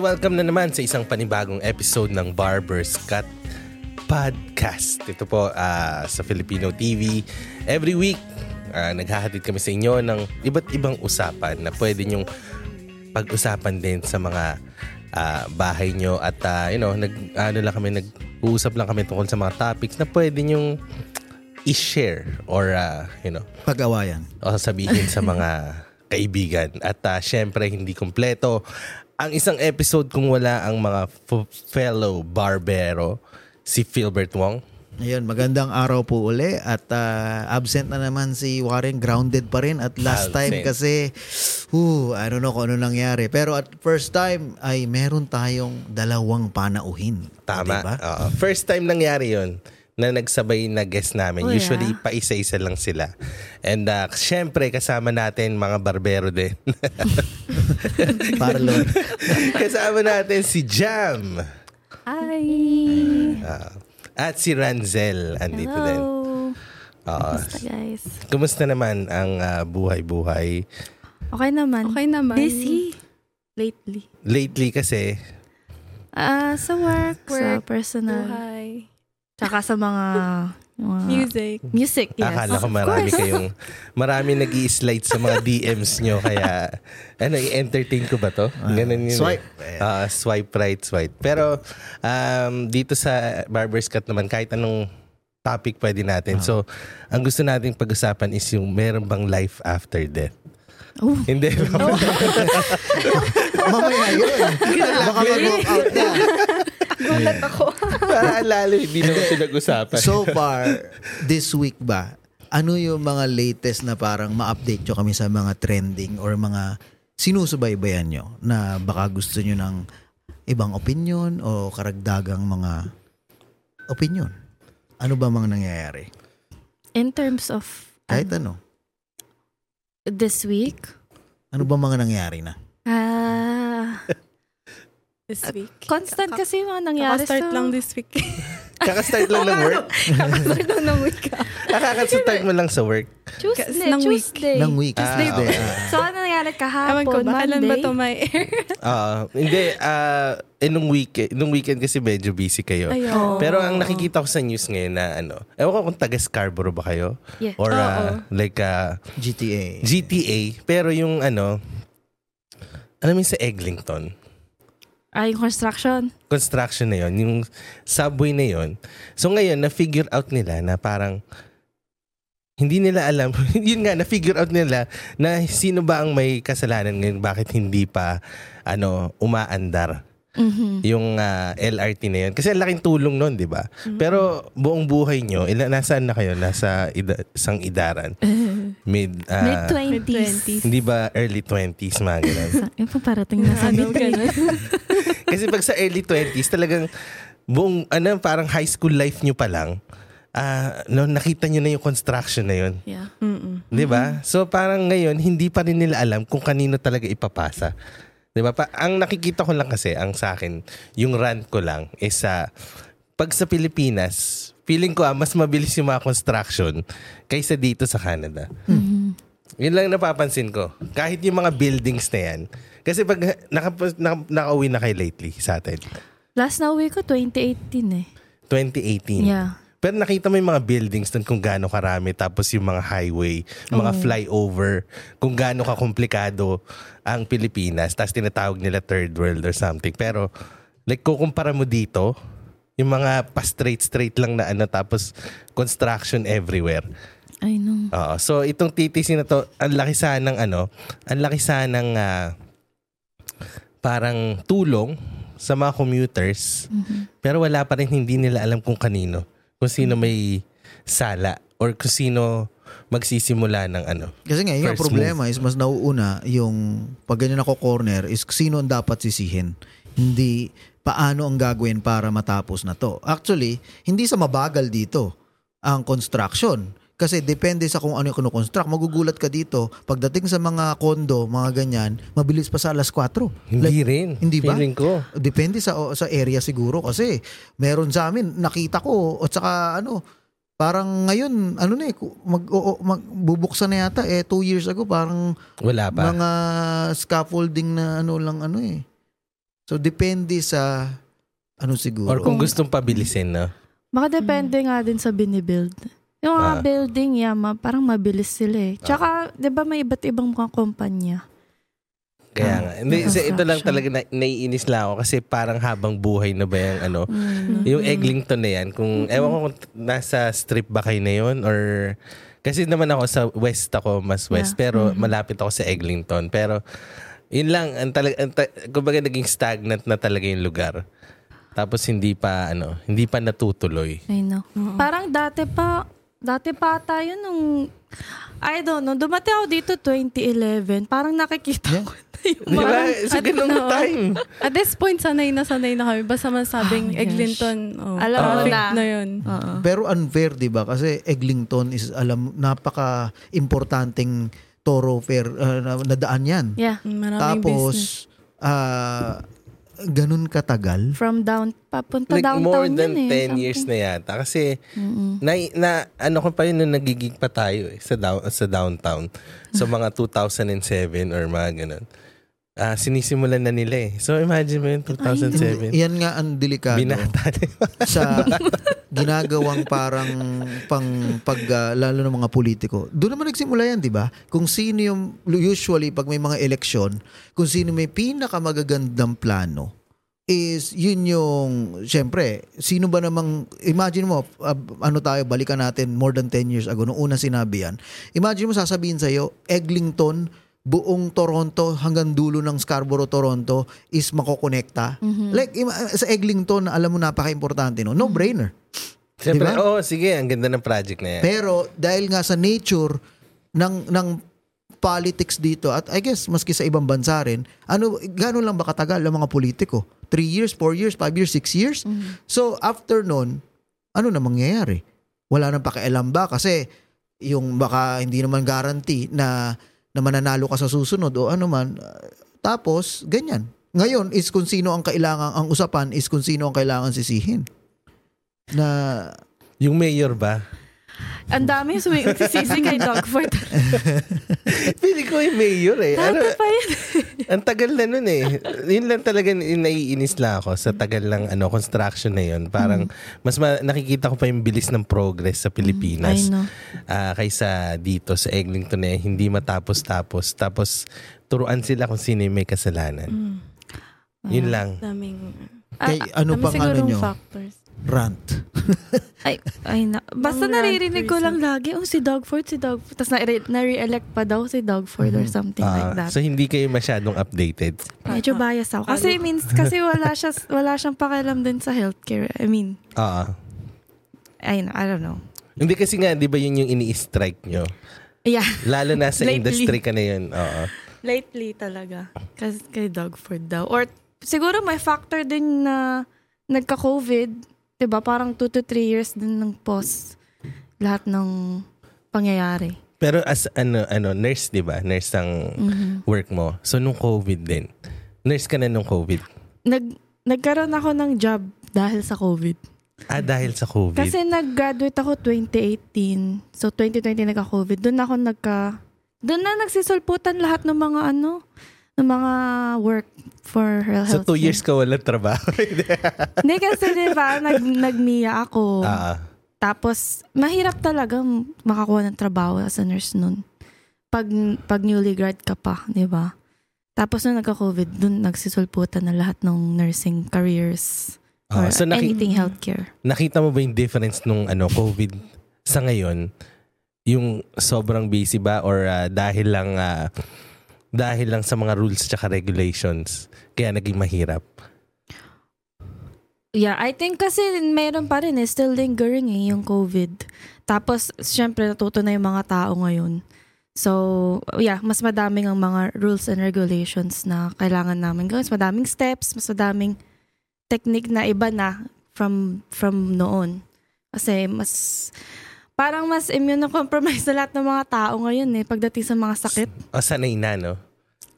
Welcome na naman sa isang panibagong episode ng Barber's Cut Podcast. Ito po ah, sa Filipino TV. Every week, ah, naghahatid kami sa inyo ng iba't ibang usapan na pwede nyong pag-usapan din sa mga ah, bahay nyo at ah, you know, nag, ano lang kami, nag-uusap lang kami tungkol sa mga topics na pwede nyong i-share or ah, you know, Pag-awayan. o sabihin sa mga kaibigan. At uh, syempre, hindi kompleto ang isang episode kung wala ang mga f- fellow barbero, si Philbert Wong. Ayun, magandang araw po uli at ah, absent na naman si Warren, grounded pa rin at last time Absent. kasi whew, I don't know kung ano nangyari. Pero at first time ay meron tayong dalawang panauhin. Tama. Diba? Oo. first time nangyari yon na nagsabay na guest namin. Oh, Usually, yeah. pa isa-isa lang sila. And uh, syempre, kasama natin mga barbero din. Parlor. kasama natin si Jam. Hi! Ah, at si Ranzel. Andito Hello! din. Oo. Basta guys. Kumusta naman ang ah, buhay-buhay? Okay naman. Okay naman. Busy. Lately. Lately kasi, Ah, sa work, sa Work, personal. Buhay. Tsaka sa mga, mga Music. music, yes. Akala ko marami kayong marami nag slide sa mga DMs nyo kaya ano i-entertain ko ba to? Ganun yun. eh. Swipe. Ah, swipe right, swipe. Pero um, dito sa Barber's Cut naman kahit anong topic pwede natin. So, ang gusto nating pag-usapan is yung meron bang life after death. Oh. Hindi. Mamaya yun. Baka mag-walk out na. Gulat ako. Para alala, hindi naman pinag-usapan. So far, this week ba, ano yung mga latest na parang ma-update nyo kami sa mga trending or mga sinusubaybayan nyo na baka gusto nyo ng ibang opinion o karagdagang mga opinion? Ano ba mga nangyayari? In terms of Kahit ano. this week, Ano ba mga nangyayari na? ah, This week. constant kasi yung mga nangyari Start sa... lang this week. Kakastart lang ng work. Start lang ng week. Kakastart mo lang sa work. Tuesday, ng week. Tuesday. Ng week. Ah, Tuesday. okay. Ah. So, ano nangyari Ewan kahapon, ko ba, kailan ba Monday? to may air? Ah, hindi ah eh, nung weekend, nung weekend kasi medyo busy kayo. Ayun. Oo. Pero ang nakikita ko sa news ngayon na ano, ewan ko kung taga Scarborough ba kayo? Yeah. Or Oo. ah, like ah, GTA. GTA. Pero yung ano, alam mo sa Eglinton, Ah, yung construction. construction na yon yung subway na yon So ngayon, na-figure out nila na parang hindi nila alam, yun nga, na-figure out nila na sino ba ang may kasalanan ngayon, bakit hindi pa ano umaandar Mhm. yung ah, LRT na yun. Kasi ang laking tulong nun, di ba? Pero buong buhay nyo, ila, nasaan na kayo? Nasa ida, isang idaran? Mid, ah, Mid-twenties. Mid-twenties. hindi ba early 20s, mga ganun? Yung pa parating na sa Ano, mid ganun. Kasi pag sa early 20s, talagang buong, ano, parang high school life nyo pa lang, ah, no, nakita nyo na yung construction na yun. Yeah. Mm-mm. Di ba? So parang ngayon, hindi pa rin nila alam kung kanino talaga ipapasa. Di ba? Pa- ang nakikita ko lang kasi, ang sa akin, yung rant ko lang is sa pag sa Pilipinas, feeling ko ah, mas mabilis yung mga construction kaysa dito sa Canada. Yun lang napapansin ko. Kahit yung mga buildings na yan. Kasi pag naka, naka, nakauwi na kayo lately sa atin, Last na uwi ko, 2018 eh. 2018. Yeah. Pero nakita mo yung mga buildings doon kung gaano karami tapos yung mga highway, mga flyover, kung gaano kakomplikado ang Pilipinas. Tapos tinatawag nila third world or something. Pero like kukumpara mo dito, yung mga pa straight straight lang na ano tapos construction everywhere. I know. Oo. So itong TTC na to, ang laki sanang ano, ang laki sanang ah, parang tulong sa mga commuters. Pero wala pa rin hindi nila alam kung kanino. Kung sino may sala or kung sino magsisimula ng ano. Kasi nga, yung problema is mas nauuna yung pag ganyan ako corner is sino ang dapat sisihin. Hindi paano ang gagawin para matapos na to. Actually, hindi sa mabagal dito ang construction. Kasi depende sa kung ano yung kinoconstruct. Magugulat ka dito, pagdating sa mga kondo, mga ganyan, mabilis pa sa alas 4. Hindi rin. hindi ba? Feeling ko. Depende sa sa area siguro kasi meron sa amin nakita ko at saka ano parang ngayon ano na eh mag, o, o- magbubuksan na yata eh two years ago parang Wala pa. mga scaffolding na ano lang ano eh So, depende sa ano siguro. Or kung gustong pabilisin, no? Baka depende nga din sa binibuild. Yung mga Ah. building, yeah, ma, parang mabilis sila eh. Tsaka, di ba may iba't ibang mga kumpanya? Kaya Ah, nga. Hindi, isa- ito lang talaga na, naiinis lang ako kasi parang habang buhay na ba yung ano. Mm. Yung Eglinton na yan, kung ewan ko kung nasa strip ba kayo na yun or kasi naman ako sa west ako, mas west, Yeah. pero Mhm. malapit ako sa Eglinton. Pero yun lang, ang talaga, ang ta- kumbaga naging stagnant na talaga yung lugar. Tapos hindi pa, ano, hindi pa natutuloy. I know. Parang dati pa, dati pa tayo nung, I don't know, dumating ako dito 2011, parang nakikita Yeah. ko na yung Di ba? mga, Sa ganung Oo. time. At this point, sanay na sanay na kami. Basta masabing yes. Eglinton, oh, Alam mo na. na yun. Oo. Pero unfair, di ba? Kasi Eglinton is, alam, napaka-importanting thoroughfare uh, na, na daan yan. Yeah, Maraming business. Tapos, ah, ganun katagal. from down, papunta Like downtown more than yun eh. 10 years na yata. Kasi Mm-mm. na, na ano ko pa yun nung nagigig pa tayo eh, sa, down, sa downtown. So mga 2007 or mga ganun. Ah, sinisimulan na nila eh. So imagine mo yun, 2007. Yan nga ang delikado. Binata na sa ginagawang parang pang pag ah, lalo ng mga politiko. Doon naman nagsimula yan, 'di ba? Kung sino yung usually pag may mga eleksyon, kung sino may pinakamagagandang plano is yun yung syempre sino ba namang imagine mo ah, ano tayo balikan natin more than 10 years ago nung una sinabi yan imagine mo sasabihin sa Eglinton buong Toronto hanggang dulo ng Scarborough, Toronto is makokonekta. Like ima- sa Eglinton, alam mo napaka-importante no. No-brainer. Siyempre, Diba? oo, sige, ang ganda ng project na yan. Pero dahil nga sa nature ng ng politics dito at I guess maski sa ibang bansa rin, ano gano'n lang ba katagal ang mga politiko? 3 years, 4 years, 5 years, 6 years? So after nun, ano na mangyayari? Wala nang pakialam ba kasi yung baka hindi naman guarantee na na mananalo ka sa susunod o ano man. Tapos ganyan. Ngayon is kung sino ang kailangan ang usapan is kung sino ang kailangan sisihin. Na Yung mayor ba? Ang dami yung sumi- sisisi kay Dogford. Pili ko yung mayor eh. Ano, pa yun. ang tagal na nun eh. Yun lang talaga yung naiinis lang ako sa tagal ng ano, construction na yun. Parang mas ma- nakikita ko pa yung bilis ng progress sa Pilipinas. know. Ah, kaysa dito sa Eglinton eh, hindi matapos-tapos. Tapos turuan sila kung sino yung may kasalanan. Yun lang. Daming, kay ano dami pang ano nyo? factors. Rant. Ay, ay na. Basta Mga naririnig ko lang lagi, oh, si Dogford, si Dogford. Tapos na- na-re-elect pa daw si Dogford or something like Ah, that. so hindi kayo masyadong updated. Medyo bias ako. Kasi means, kasi wala siya, wala siyang pakialam din sa healthcare. I mean, Ah. I, I don't know. Hindi kasi nga, di ba yun yung ini-strike nyo? Yeah, Lalo na sa industry ka na yun. Oo. lately talaga. Kasi kay Dogford daw. Or siguro may factor din na nagka-COVID. 'Di ba Parang 2 to 3 years din ng pause lahat ng pangyayari. Pero as ano ano nurse 'di ba? Nurse ang Mhm. work mo. So nung COVID din. Nurse ka na nung COVID. Nag, nagkaroon ako ng job dahil sa COVID. Ah dahil sa COVID. Kasi nag-graduate ako 2018. So 2020 nagka-COVID. Doon ako nagka doon na nagsisulputan lahat ng mga ano, ng mga work for health. so two years ka walang trabaho. Hindi kasi di ba, nag, nag-MIA ako. Ah. Tapos, mahirap talaga makakuha ng trabaho as a nurse nun. Pag, pag newly grad ka pa, di ba? Tapos nung nagka-COVID, dun nagsisulputan na lahat ng nursing careers. Ah, or so naki- anything healthcare. nakita mo ba yung difference nung ano COVID sa ngayon? Yung sobrang busy ba or ah, dahil lang ah, dahil lang sa mga rules at regulations kaya naging mahirap? Yeah, I think kasi meron pa rin eh, still lingering eh, yung COVID. Tapos, syempre, natuto na yung mga tao ngayon. So, yeah, mas madaming ang mga rules and regulations na kailangan namin gawin. Mas madaming steps, mas madaming technique na iba na from from noon. Kasi mas parang mas immune na lahat ng mga tao ngayon eh pagdating sa mga sakit. O sanay na, no?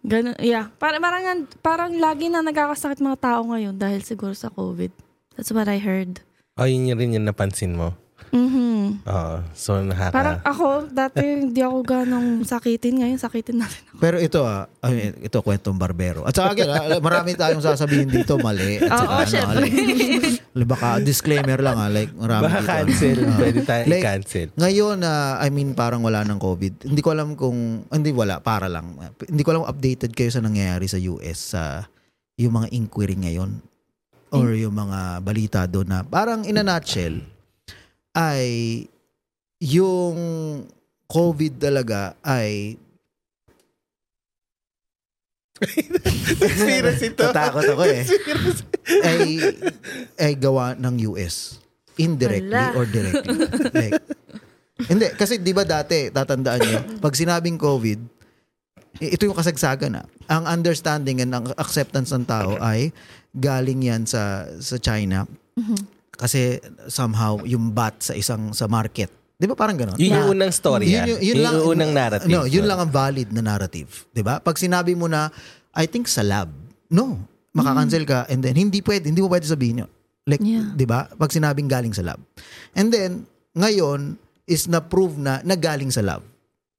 Ganun, yeah. Parang, parang, parang lagi na nagkakasakit mga tao ngayon dahil siguro sa COVID. That's what I heard. O yun yun rin yung napansin mo. Mhm. Oo. so nakaka... Parang ako, dati hindi ako ganong sakitin. Ngayon, sakitin na rin ako. Pero ito ah, I mean, ito kwentong barbero. At saka again, ah, marami tayong sasabihin dito mali. At saka, Oo, syempre. like, baka disclaimer lang ah, like marami Baka dito. cancel. Ah. Pwede tayo Like, i-cancel. Ngayon, ah, I mean, parang wala ng COVID. Hindi ko alam kung, hindi wala, para lang. Hindi ko alam updated kayo sa nangyayari sa US sa yung mga inquiry ngayon or yung mga balita doon na parang in a nutshell ay yung COVID talaga ay Conspiracy to. Tatakot ako eh. ay, ay gawa ng US. Indirectly Ala. or directly. like, hindi, kasi di ba dati, tatandaan nyo, pag sinabing COVID, ito yung kasagsagan na. Ang understanding and ang acceptance ng tao ay galing yan sa sa China. Kasi somehow yung bat sa isang sa market. Di ba parang gano'n? Yun yung Na- unang story. yun, ah. yun, yun Yun lang, yung unang narrative. No, yun lang ang valid na narrative. 'di ba? Pag sinabi mo na, I think sa lab, no, makakancel ka and then hindi pwede, hindi mo pwede sabihin yun. Like, Yeah. 'di ba? Pag sinabing galing sa lab. And then, ngayon is na-prove na na galing sa lab.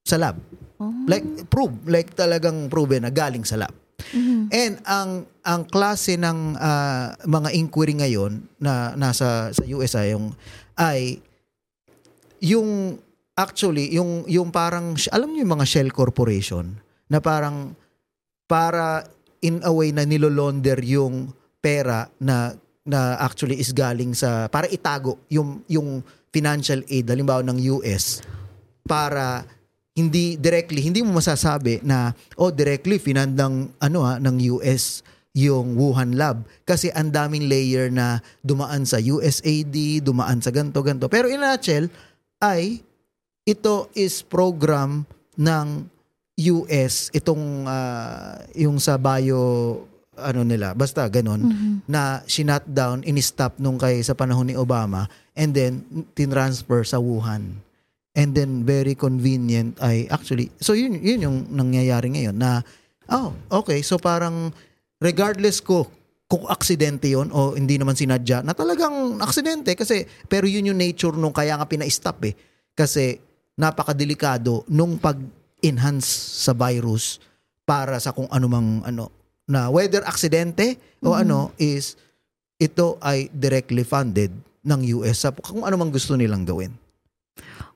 Sa lab. Oh. Like, prove. Like talagang proven na galing sa lab. Mhm. And ang ang klase ng ah, mga inquiry ngayon na nasa sa US ay yung ay yung actually yung yung parang alam niyo yung mga shell corporation na parang para in a way na nilolonder yung pera na na actually is galing sa para itago yung yung financial aid halimbawa ng US para hindi directly hindi mo masasabi na oh directly finand ng ano ha ng US yung Wuhan lab kasi ang daming layer na dumaan sa USAID, dumaan sa ganto ganto. Pero in a nutshell ay ito is program ng US itong ah, yung sa bio ano nila basta ganon Mhm. na sinut down, in-stop nung kay sa panahon ni Obama and then tinransfer sa Wuhan. And then very convenient ay actually so yun yun yung nangyayari ngayon na oh, okay, so parang regardless ko kung aksidente yon o hindi naman sinadya na talagang aksidente kasi pero yun yung nature nung kaya nga pina-stop eh kasi napakadelikado nung pag-enhance sa virus para sa kung anumang ano na whether aksidente o ano is ito ay directly funded ng US sa kung ano mang gusto nilang gawin.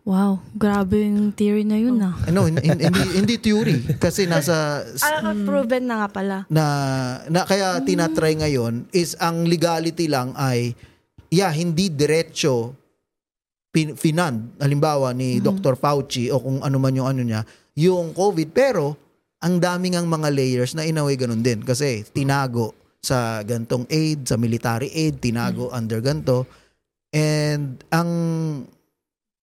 Wow, grabe yung theory na yun ah. Ano, hin- hin- hindi, hindi theory kasi nasa Ah, proven na nga pala. na, na kaya tinatry ngayon is ang legality lang ay yeah, hindi diretso pin, finand halimbawa ni Dr. Fauci o kung ano man yung ano niya, yung COVID pero ang daming ang mga layers na inaway ganun din kasi tinago sa gantong aid, sa military aid, tinago under ganto. And ang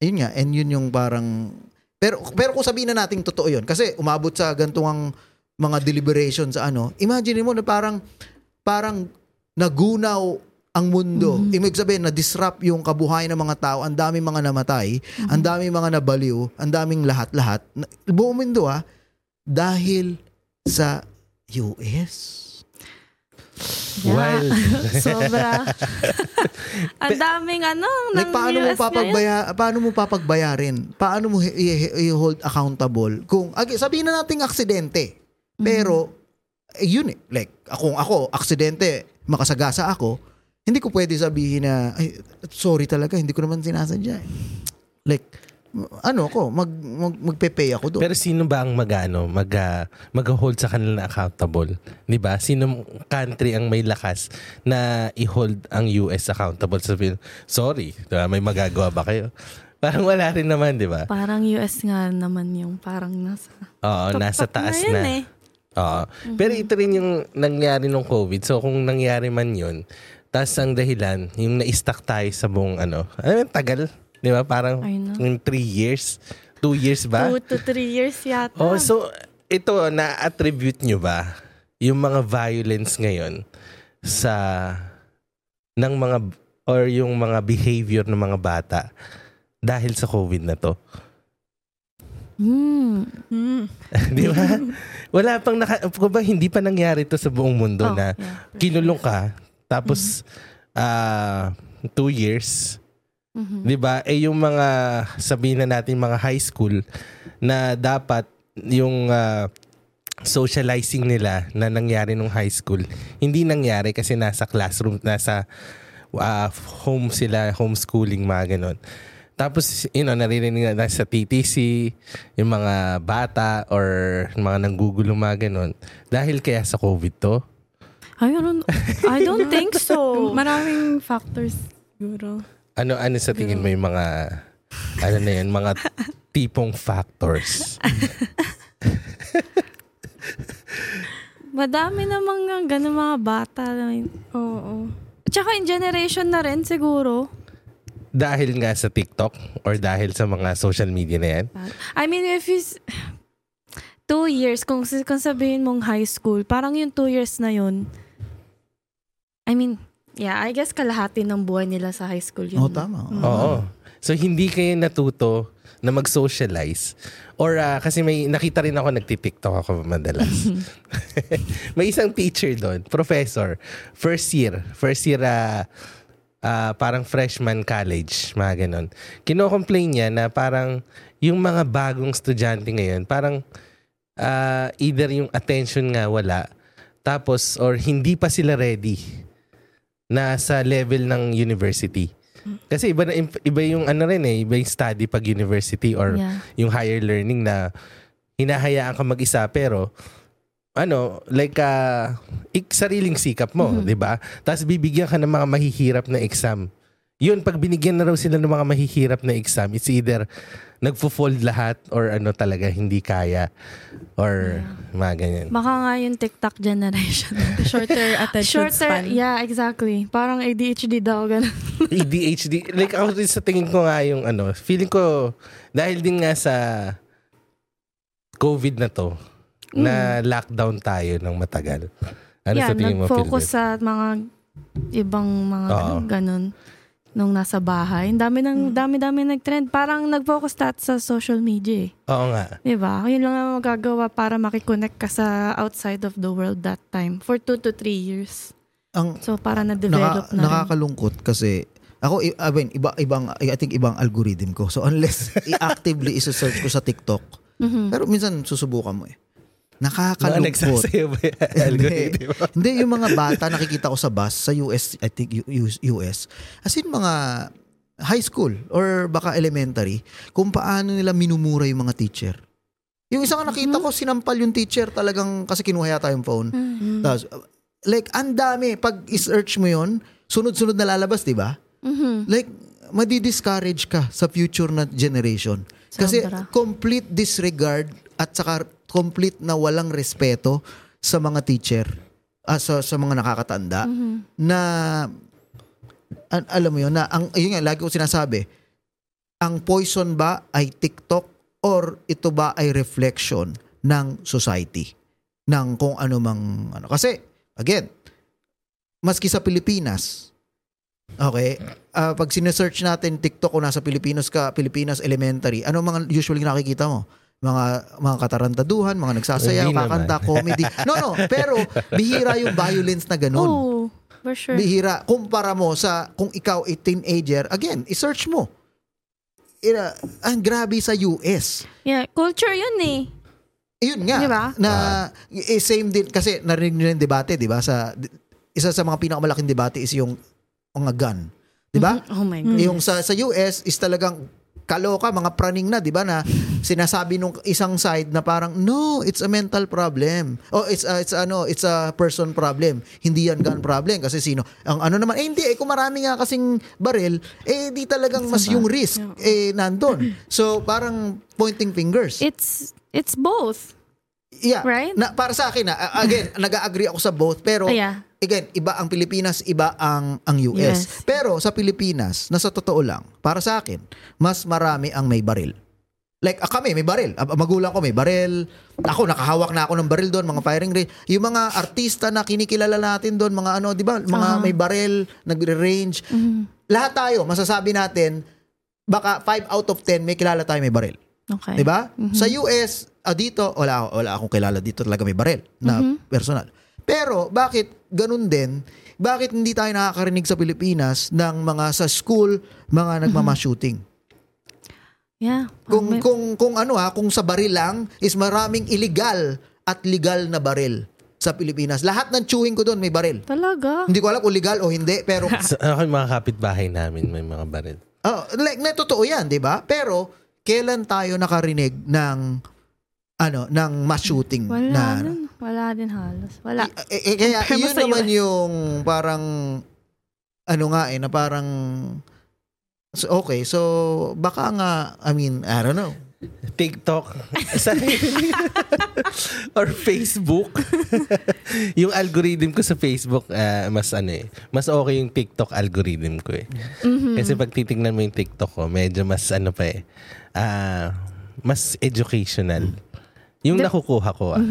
yun nga, and yun yung parang pero pero kung sabihin na nating totoo yun kasi umabot sa gantong ang mga deliberation sa ano, imagine mo na parang parang nagunaw ang mundo. Ibig sabihin na disrupt yung kabuhayan ng mga tao, ang daming mga namatay, ang daming mga nabaliw, ang daming lahat-lahat. Buong mundo ah dahil sa US. Yeah. Well, Sobra. Ang daming ano, Like ng paano mo US ngayon. papagbaya paano mo papagbayarin? Paano mo i-hold accountable kung ag- sabihin na nating aksidente. Pero eh, yun eh, like kung ako aksidente, makasagasa ako, hindi ko pwede sabihin na ay sorry talaga, hindi ko naman sinasadya. eh." Like ano ko, mag, mag magpe-pay ako doon. pero sino ba ang mag-ano, mag, ah, mag-hold sa kanila na accountable? 'Di ba? Sino country ang may lakas na i-hold ang US accountable? Sabihin, sorry, diba? may magagawa ba kayo? Parang wala rin naman, 'di ba? Parang US nga naman yung parang nasa... Oo, nasa taas yun na. eh. Oo. Pero ito rin yung nangyari nung COVID. So kung nangyari man yun, tas ang dahilan, yung na-stuck tayo sa buong ano, ano yung tagal? Di ba? Parang yung three years? Two years ba? Two to three years yata. Oh, so ito, na-attribute nyo ba yung mga violence ngayon sa ng mga or yung mga behavior ng mga bata dahil sa COVID na to? Hmm. Hmm. Di ba? Wala pang naka, kung ba hindi pa nangyari to sa buong mundo Oh, na yeah. kinulong ka tapos ah two years Mhm. 'Di ba? Eh yung mga sabihin na natin mga high school na dapat yung ah, socializing nila na nangyari nung high school, hindi nangyari kasi nasa classroom, nasa ah, home sila, homeschooling, mga ganon. Tapos, you know, naririnig na sa TTC, yung mga bata or mga nanggugulo mga ganon. Dahil kaya sa COVID to, I don't, I don't think so. Maraming factors siguro. Ano ano sa tingin mo yung mga ano na yun, mga tipong factors? Madami na mga ganun mga bata. Oo. Tsaka in generation na rin siguro. Dahil nga sa TikTok or dahil sa mga social media na yan? I mean, if is two years, kung, kung sabihin mong high school, parang yung two years na yun, I mean, yeah, I guess kalahati ng buhay nila sa high school yun. Oo, tama. Oo. So hindi kayo natuto na mag-socialize or ah, kasi may nakita rin ako nagti-TikTok ako madalas. may isang teacher doon, professor, first year, first year ah, ah, parang freshman college, mga ganon. Kino-complain niya na parang yung mga bagong estudyante ngayon, parang ah, either yung attention nga wala, tapos or hindi pa sila ready na sa level ng university. Kasi iba na iba yung ano rin eh, iba yung study pag university or Yeah. yung higher learning na hinahayaan ka mag-isa pero ano, like uh, ik sariling sikap mo, 'di ba? Tapos bibigyan ka ng mga mahihirap na exam. Yun, pag binigyan na raw sila ng mga mahihirap na exam, it's either nagfo-fold lahat or ano talaga hindi kaya or mga ganyan. Baka nga yung TikTok generation. Shorter attention Shorter, span. yeah, exactly. Parang ADHD daw, ganun. ADHD. Like ako sa tingin ko nga yung ano, feeling ko dahil din nga sa COVID na to, na lockdown tayo ng matagal. Ano yeah, sa tingin mo, nag-focus Philbert? sa mga ibang mga Oo. ganun nung nasa bahay. Ang dami ng dami-dami nag-trend. Parang nag-focus tat sa social media eh. Oo nga. 'Di ba? Yun lang ang magagawa para makikonnect ka sa outside of the world that time for two to three years. Ang So para na-develop naka, na rin. nakakalungkot kasi ako i- I mean, iba ibang I think ibang algorithm ko. So unless i-actively isa-search ko sa TikTok. Mhm. Pero minsan susubukan mo eh. Mga Nakakalungkot. nagsasayaw ba yung algorithm? Hindi, yung mga bata nakikita ko sa bus sa US, I think US. As in mga high school or baka elementary, kung paano nila minumura yung mga teacher. Yung isang nakita ko, sinampal yung teacher talagang kasi kinuha yata yung phone. Mhm. Tapos, like, ang dami. Pag i-search mo yun, sunod-sunod na lalabas, di ba? Mhm. Like, madi-discourage ka sa future na generation. Kasi Sobra. complete disregard at saka complete na walang respeto sa mga teacher, ah, sa, sa mga nakakatanda, Mhm. na an- alam mo yun, na ang, yun nga, lagi ko sinasabi, ang poison ba ay TikTok or ito ba ay reflection ng society? Ng kung ano mang, ano. Kasi, again, maski sa Pilipinas, okay, ah, pag sinesearch natin TikTok kung nasa Pilipinas ka, Pilipinas Elementary, ano mga usually nakikita mo? Mga mga katarantaduhan, mga nagsasayaw, Hindi naman. kakanta, comedy. No, no, pero bihira yung violence na ganun. Oh, for sure. Bihira. Kumpara mo sa kung ikaw ay teenager, again, i-search mo. Ira, ang grabe sa US. Yeah, culture yun eh. Yun nga. Di ba? Na eh, same din kasi narinig nyo yung debate, 'di ba? Sa isa sa mga pinakamalaking debate is yung mga gun. 'Di ba? Oh my God. Yung sa sa US is talagang kaloka, mga praning na, 'di ba? Na sinasabi nung isang side na parang no, it's a mental problem. Oh, it's a, it's ano, it's a person problem. Hindi yan gun problem kasi sino? Ang ano naman, eh hindi eh kung marami nga kasing baril, eh di talagang mas yung risk eh nandun. So parang pointing fingers. It's it's both. Yeah. Right? Na, para sa akin, na, again, nag-agree ako sa both. Pero, Oh, yeah. Again, iba ang Pilipinas, iba ang, ang US. Yes. Pero sa Pilipinas, nasa totoo lang, para sa akin, mas marami ang may baril. Like, ah, kami, may baril. Ah, magulang ko, may baril. Ako, nakahawak na ako ng baril doon, mga firing range. Yung mga artista na kinikilala natin doon, mga ano, di ba? Mga may baril, nagre-range. Lahat tayo, masasabi natin, baka 5 out of 10 may kilala tayo may baril. Okay. 'Di ba? Sa US, ah, dito wala wala akong kilala dito talaga may baril na personal. Pero bakit ganun din? Bakit hindi tayo nakakarinig sa Pilipinas ng mga sa school, mga nagmama-shooting? Yeah. Kung May- kung kung ano ha, kung sa baril lang is maraming illegal at legal na baril sa Pilipinas. Lahat ng chewing ko doon may baril. Talaga? Hindi ko alam kung legal o hindi, pero Sa, ako yung mga kapitbahay namin may mga baril. oh, like na totoo 'yan, 'di ba? Pero kailan tayo nakarinig ng ano, ng mass shooting Wala na din. Wala din halos. Wala. Eh, eh, kaya yun naman US. yung parang ano nga eh na parang so, okay so baka nga I mean I don't know TikTok sa or Facebook. yung algorithm ko sa Facebook ah, mas ano eh, mas okay yung TikTok algorithm ko eh. Mhm. Kasi pag titingnan mo yung TikTok ko, medyo mas ano pa eh. ah, mas educational. Yung nakukuha ko ah.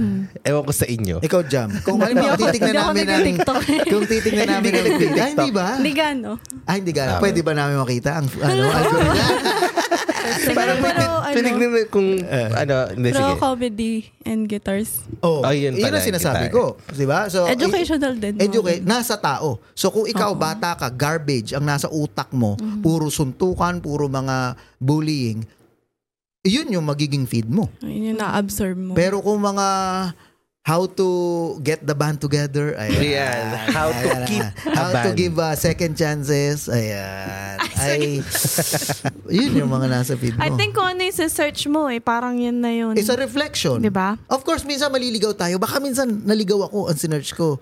Ewan ko sa inyo. ikaw Jam kung halimbawa titingnan Hindi ako namin ang nag-TikTok. kung titingnan namin ang feed ah, hindi ba Hindi gano. ah hindi ga Ah, pwede ba namin makita ang ano algorithm Parang pero, tin- ano, kung ano, hindi Pro sige. comedy and guitars. oh Oh, yun yun ang sinasabi kita. ko di ba so Educational din. Educate, nasa tao. So kung ikaw bata ka, garbage ang nasa utak mo, puro suntukan, puro mga bullying, yun yung magiging feed mo. Yun yung na-absorb mo. Pero kung mga how to get the band together, ayan. Ayan, how to Ayan. keep a how to give uh, second chances, ayan. Ay, yun yung mga nasa feed mo. I think kung ano yung search mo eh, parang yun na yun. It's a reflection. Di ba? Of course, minsan maliligaw tayo. Baka minsan naligaw ako ang sinerch ko.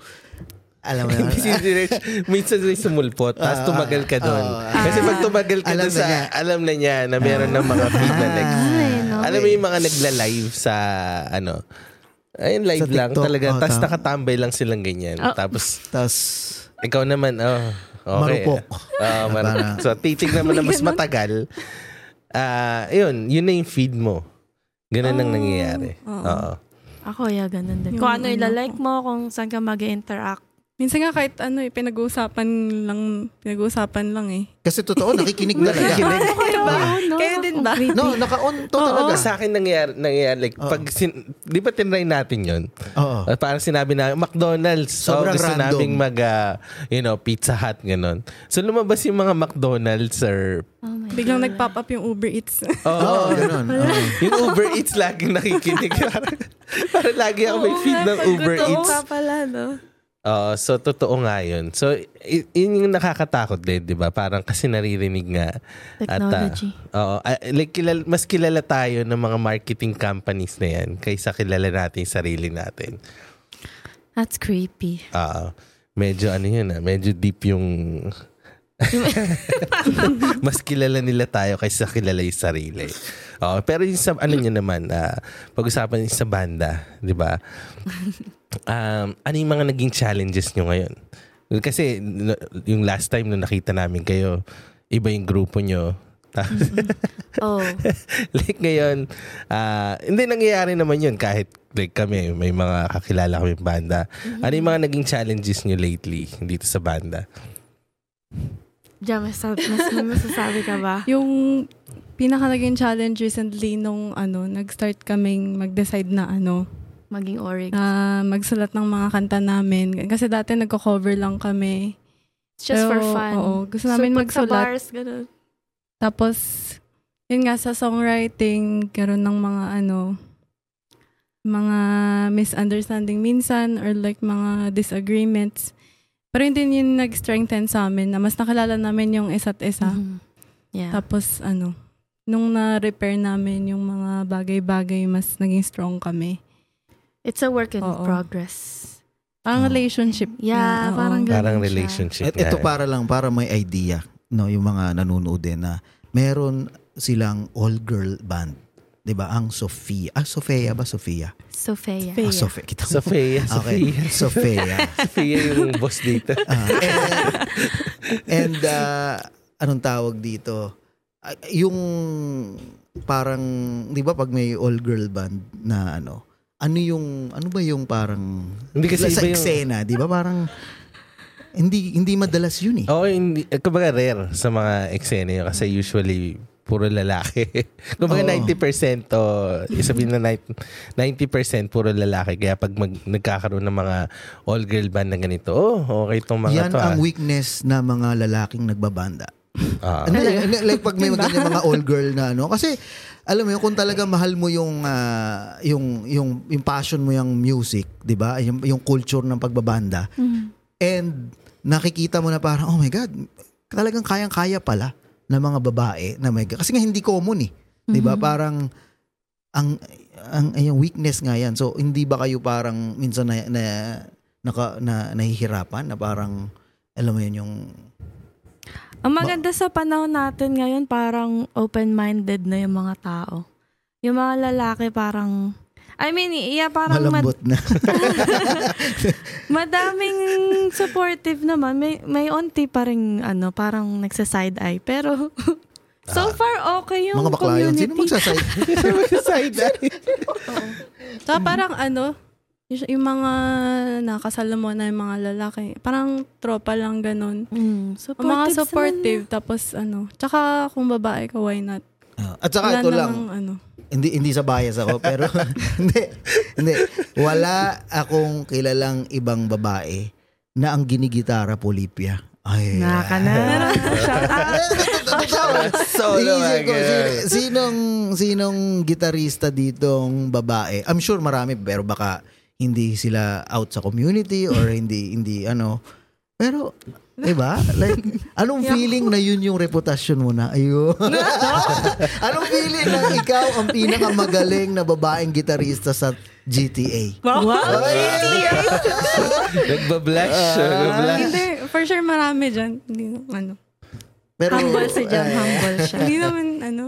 Alam mo naman. Hindi si Direct, minsan may sumulpot, tapos Ah, tumagal ka doon. ah, Kasi pag tumagal ka Alam doon sa, na niya. alam na niya na meron ng mga feed na like, Ay, no. alam mo yung mga nagla-live sa, ano, ayun, live Sa lang TikTok. talaga. Oh, tapos nakatambay lang silang ganyan. Oh. Tapos, Tapos, ikaw naman, oh, okay. Marupok. Oo, marupok. So, titignan mo na mas matagal. Ah, yun, yun na yung feed mo. Ganun ang Oh, nangyayari. oo. Oo. Ako, yeah, ganun din. Yung Kung ano ano ilalike mo, kung saan ka mag interact Minsan nga kahit ano eh, pinag-uusapan lang, pinag-uusapan lang eh. kasi totoo, nakikinig talaga. Diba? No? Kayo din ba? no, naka-on to talaga. Sa akin nangyayari, nangyayari like, Oo. pag, sin, di ba tinry natin yun? Oo. Uh, parang sinabi na McDonald's. So, Sobrang gusto random. naming mag, ah, you know, Pizza Hut, ganun. So, lumabas yung mga McDonald's or, Oh my Biglang God. nag-pop up yung Uber Eats. Oo, ganun. Oo. yung Uber Eats laging nakikinig. parang, parang lagi ako may feed ng Uber Eats. Pa pala, no? Oo, so, totoo nga yun. So, y- yun yung nakakatakot din, di ba? Parang kasi naririnig nga. At, ah, Technology. oo, ah, like, kilala, mas kilala tayo ng mga marketing companies na yan kaysa kilala natin yung sarili natin. That's creepy. Ah, medyo ano yun ah, medyo deep yung mas kilala nila tayo kaysa kilala yung sarili. Oo, pero yung sa ano niyo naman, ah, pag-usapan yung sa banda, 'di ba? Um, ano yung mga naging challenges nyo ngayon? Kasi yung last time na nakita namin kayo, iba yung grupo nyo. Tapos, Oh. like ngayon, ah, hindi nangyayari naman yun kahit like kami, may mga kakilala kami banda. Ano yung mga naging challenges nyo lately dito sa banda? Diyan, mas, mas, masasabi ka ba? Yung pinaka naging challenge recently nung ano, nag-start kaming mag-decide na ano, Maging orig. na magsulat ng mga kanta namin. Kasi dati nagko-cover lang kami. It's just for Pero, fun. Oo, gusto namin so, sa magsulat. bars, ganun. Tapos, yun nga, sa songwriting, karoon ng mga ano, mga misunderstanding minsan or like mga disagreements. Pero yun din yung nag-strengthen sa amin na mas nakilala namin yung isa't isa. Mhm. Yeah. Tapos ano, nung na-repair namin yung mga bagay-bagay, mas naging strong kami. It's a work in Oo. progress. Parang relationship. Yeah, na, oo. parang ganun Parang siya. relationship Et, ito nga. para lang, para may idea, no, yung mga nanonood din na meron silang all-girl band. 'Di ba? Ang Sofia. Ah, Sofia ba? Sofia. Sophia. Ah, Sofia. Kita mo. Sophia, Okay. Sophia. Sofia. Sophia yung boss dito. Ah, and and uh, anong tawag dito? Ah, yung parang, 'di ba pag may all-girl band na ano, ano yung ano ba yung parang Hindi kasi sa iba yung- eksena, 'di ba? Parang hindi hindi madalas yun eh. Oo, hindi, eh, kumbaga rare sa mga eksena yun kasi usually puro lalaki. Kumbaga Oo. 90% to, isabihin na 90, 90% puro lalaki. Kaya pag mag, nagkakaroon ng mga all-girl band na ganito, oh, okay tong mga Yan to. ang ah. weakness na mga lalaking nagbabanda. Ah. Ano, like, like- like pag may ganyan mga all girl na ano kasi alam mo yun kung talaga mahal mo yung ah, yung yung yung passion mo yung music, 'di ba? Yung, yung culture ng pagbabanda. And nakikita mo na parang oh my god, talagang kayang-kaya pala ng mga babae na may kasi nga hindi common eh. 'Di ba? Parang ang ang yung weakness nga yan. So hindi ba kayo parang minsan na, na naka, na nahihirapan na parang alam mo yun yung Ang maganda sa panahon natin ngayon, parang open-minded na yung mga tao. Yung mga lalaki parang, I mean, yeah, parang mad- malambot na. madaming supportive naman. May, may onti pa rin, ano, parang nagsa-side eye. Pero, so far, okay yung mga bakla yun. community. Sino magsasay? Side eye. Tsaka parang ano, yung, yung mga nakasala mo na yung mga lalaki, parang tropa lang ganun. Mm, supportive mga supportive, tapos ano, tsaka kung babae ka, why not? Ah, At saka ito lang, namang, ano. hindi hindi sa bias ako pero hindi hindi wala akong kilalang ibang babae na ang ginigitara Polipia. Ay. Naka na. Shout out. Solo, sinong sinong gitarista ditong babae? I'm sure marami pero baka hindi sila out sa community or hindi hindi ano. Pero 'di ba? Like anong feeling na yun yung reputasyon mo na? Ayun. anong feeling na ikaw ang pinakamagaling na babaeng gitarista sa GTA? Wow. Nagbablush. Ah. Nagbablush. Hindi, for sure marami dyan. Hindi, ano. Pero humble si John, eh, humble siya. Hindi naman, ano.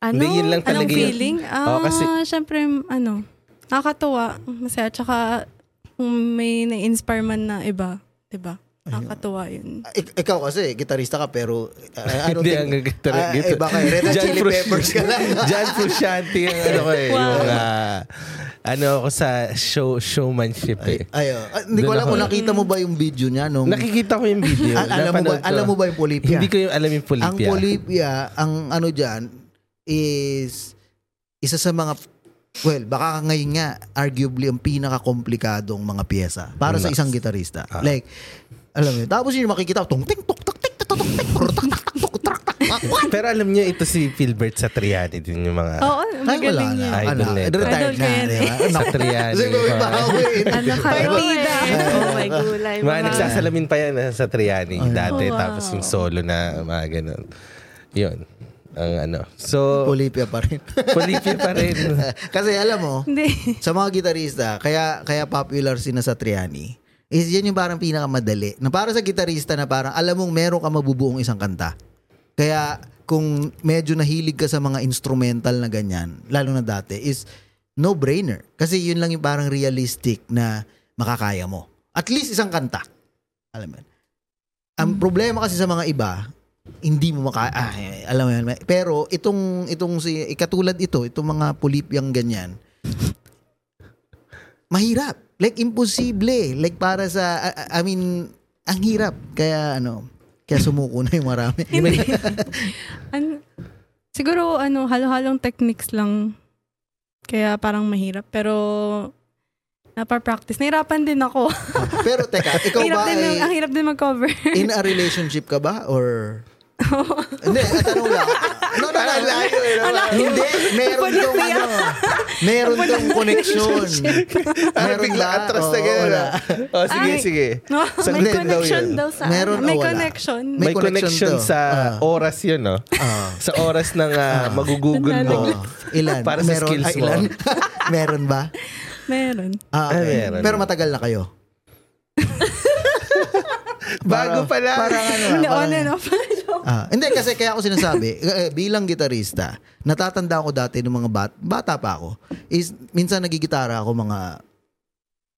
Ano? Hindi, yun lang Anong talaga feeling? Ah, Oo, kasi- syempre, ano, nakakatuwa. Masaya. Tsaka, kung may na-inspire man na iba, diba? Nakakatuwa yun. Ik- ikaw kasi, gitarista ka pero uh, ano Hindi ang gitar. Ah, eh, baka eh, Red Hot Chili Frus- Peppers ka lang. John Frusciante ang ano ko eh. Wow. Yung, ah, ano ako sa show showmanship eh. Ayo, ah, hindi ko alam kung nakita mo ba yung video niya nung Nakikita ko yung video. Al- alam mo ba ko. alam mo ba yung Polipia? Hindi ko yung alam yung Polipia. Ang Polipia, ang ano diyan is isa sa mga well, baka ngayon nga arguably ang pinaka-komplikadong mga piyesa para sa isang gitarista. Ah. Like alam mo, tapos yun makikita tung ting tuk tuk tik tuk tik tuk tak tak tuk trak tak What? Pero alam niyo, ito si Philbert Satriani din yung mga... Oo, Ay, wala magaling na. yun. Idol Ano, retired Idol na. yan di ba? Sa Triani. Kasi Mga- bawi. Ano? Partida. Oh my gulay. Mga nagsasalamin pa yan ah, sa Triani dati. Wow. Tapos yung solo na mga ganun. Yun. Ang ano. So, Polipia pa rin. Polipia pa rin. Kasi alam mo, Hindi. sa mga gitarista, kaya kaya popular si na sa Triani, is yan yung parang pinakamadali. Na para sa gitarista na parang alam mong meron ka mabubuong isang kanta. Kaya kung medyo nahilig ka sa mga instrumental na ganyan, lalo na dati, is no-brainer. Kasi yun lang yung parang realistic na makakaya mo. At least isang kanta. Alam mo. Ang problema kasi sa mga iba, hindi mo maka ah, alam mo yan. Pero itong itong si ikatulad ito, itong mga pulipyang ganyan. mahirap. Like imposible. Like para sa I- I, I mean, ang hirap. Kaya ano, kaya sumuko na yung marami. An- siguro, ano, halo-halong techniques lang. Kaya parang mahirap. Pero, napapractice. Nahirapan din ako. Pero teka, ikaw hirap ba din, ay ang hirap din mag-cover. in a relationship ka ba or Hindi, ah, tanong lang. No, no, no. no. Hindi, meron tong ano. Meron tong connection. Meron ba? atras na gano'n. Oh, sige, sige. May connection daw sa Meron May connection. May, connection, sa Ah. oras yun, no? Ah. Sa oras ng ah, magugugol mo. Oh, ilan? Para sa skills ah, mo. meron ba? Meron. Ah, Ah, okay. meron. Pero matagal na kayo. Bago pa lang. Parang ano, on and off. Ah, hindi kasi kaya ako sinasabi, eh, bilang gitarista, natatanda ko dati nung mga bat, bata pa ako, is minsan nagigitara ako mga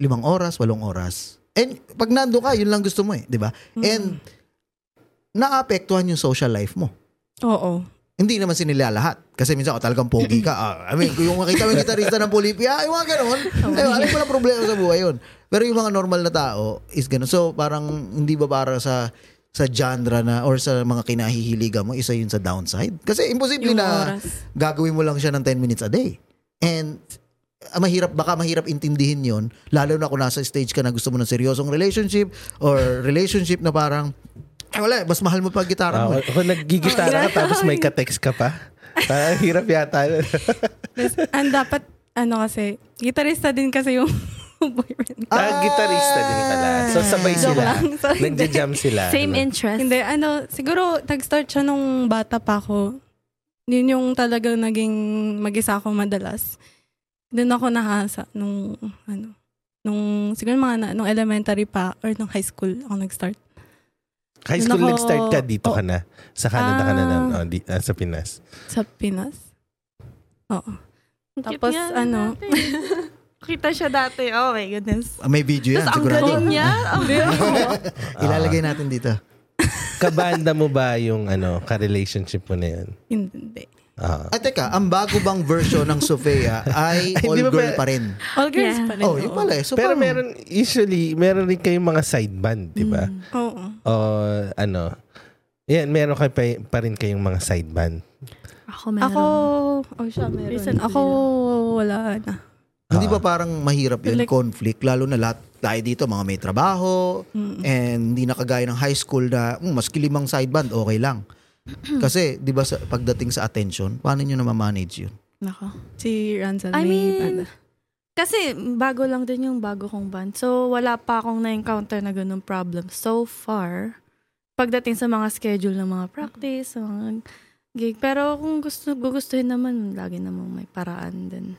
limang oras, walong oras. And pag nando ka, yun lang gusto mo eh, di ba? And naapektuhan yung social life mo. Oo. Hindi naman sinila lahat. Kasi minsan, oh, talagang pogi ka. Ah, I mean, yung makita mo yung gitarista ng Polipia, ay mga ganun. Ay, alam ko lang problema sa buhay yun. Pero yung mga normal na tao is ganun. So, parang hindi ba para sa sa genre na or sa mga kinahihiligan mo, isa yun sa downside. Kasi imposible Yung na oras. gagawin mo lang siya ng 10 minutes a day. And ah, mahirap, baka mahirap intindihin yon lalo na kung nasa stage ka na gusto mo ng seryosong relationship or relationship na parang, eh wala, mas mahal mo pa gitara mo. Ah, kung naggigitara ka tapos may ka-text ka pa. Parang hirap yata. Ang dapat, ano kasi, gitarista din kasi yung boyfriend. ko. Ah, gitarista din pala. So sabay Joke sila. lang. Sorry. Nagja-jam sila. Same Ano? interest. Hindi, ano, siguro, nag-start siya nung bata pa ako. Yun yung talagang naging mag-isa ako madalas. Doon ako nahasa nung, ano, nung, siguro mga, na, nung elementary pa, or nung high school ako nag-start. High school Nako. nag-start ka, dito Oh. ka na. Sa Canada ka na, Ah. oh, di, ah, sa Pinas. Sa Pinas. Oo. Tapos, ano. Kita siya dati. Oh my goodness. Ah, May video yan, Tapos ang sigurado. galing niya. Oh, Ilalagay natin dito. Kabanda mo ba yung ano, ka-relationship mo na yun? hindi. Ah. At teka, ang bago bang version ng Sofia ay Ay, di ba all-girl ba- pa rin. All girls Yeah. pa rin. Oh, yun oo. pala eh. So, Pero parang- meron, usually, meron rin kayong mga side band, di ba? Oo. O ano, yan, meron kayo pa, pa rin kayong mga side band. Ako meron. Ako, oh siya meron. Recently Ako, wala na. Hindi Ah. ba parang mahirap yun, Like- conflict, lalo na lahat tayo dito, mga may trabaho, Mm. and hindi na kagaya ng high school na, mm, maski limang side band, okay lang. Kasi, di ba, sa, pagdating sa attention, paano nyo na manage yun? Nako. Si Ranzel I may mean, banda. Kasi bago lang din yung bago kong band. So wala pa akong na-encounter na ganung problem so far. Pagdating sa mga schedule ng mga practice, sa mga gig. Pero kung gusto gugustuhin naman, lagi namang may paraan din.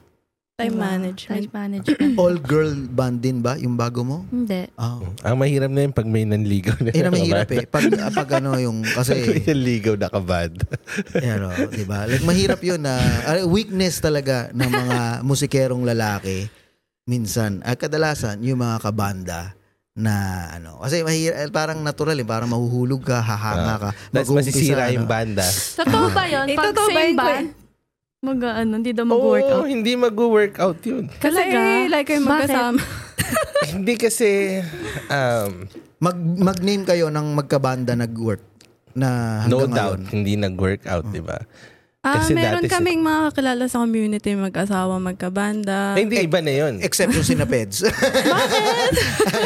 Time Diba? management. Time management. All-girl band din ba yung bago mo? Hindi. Oh. Ang mahirap na yun pag may nanligaw na. Yun ang mahirap eh. Pag, pag ano yung, Pag may kasi, nanligaw na kabad. ano, di ba? Like, mahirap yun na, ah, weakness talaga ng mga musikerong lalaki, minsan, at kadalasan, yung mga kabanda, na ano, kasi mahirap, parang natural eh, parang mahuhulog ka, hahanga ka. Mag-uumpisa, masisira ano. yung banda. Totoo ba yun? Eh, Pag totoo ba same yun, band, mag, ano, hindi daw mag-work Oo, out. hindi mag-workout yun. Kasi Talaga? like kayo Bakit? magkasama. hindi kasi, um, Mag, mag-name kayo ng magkabanda nag-work na no hanggang doubt, ngayon. hindi nag-workout, di ba? Ah, Kasi meron dati si- kaming mga kakilala sa community, mag-asawa, magkabanda. Eh, hindi, iba na yun. Except yung sinapeds.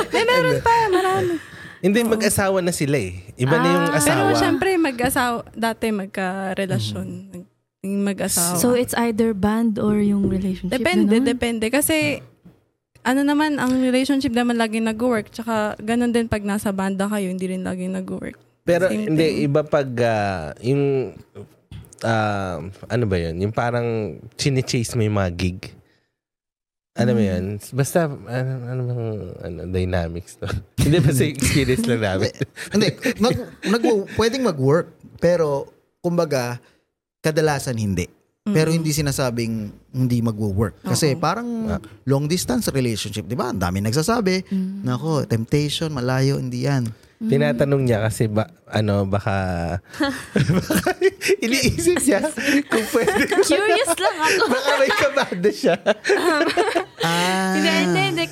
Eh, meron pa, marami. Hindi, mag-asawa na sila eh. Iba na yung Ah. asawa. Pero syempre, mag-asawa, dati magka-relasyon. Nag- Yung mag-asawa. So it's either band or yung relationship. Depende, ganun? depende. Kasi, ano naman, ang relationship naman lagi nag-work. Tsaka, ganun din pag nasa banda kayo, hindi rin lagi nag-work. Pero Same hindi, thing. iba pag ah, yung, ah, ano ba yun? Yung parang chine-chase mo yung mga gig. Ano Hmm. mo yun? Basta, ano, ano bang ano, dynamics to? hindi ba sa experience lang namin? Hindi, mag, nag, pwedeng mag-work, pero kumbaga, kadalasan hindi. Pero hindi sinasabing hindi magwo-work. Kasi Oo. parang Ah. long distance relationship, di ba? Ang dami nagsasabi, Mm. nako, temptation, malayo, hindi yan. Tinatanong niya kasi ba, ano, baka, baka iniisip niya kung pwede. Curious lang ako. baka may kabanda siya. Ah, Hindi, hindi, hindi.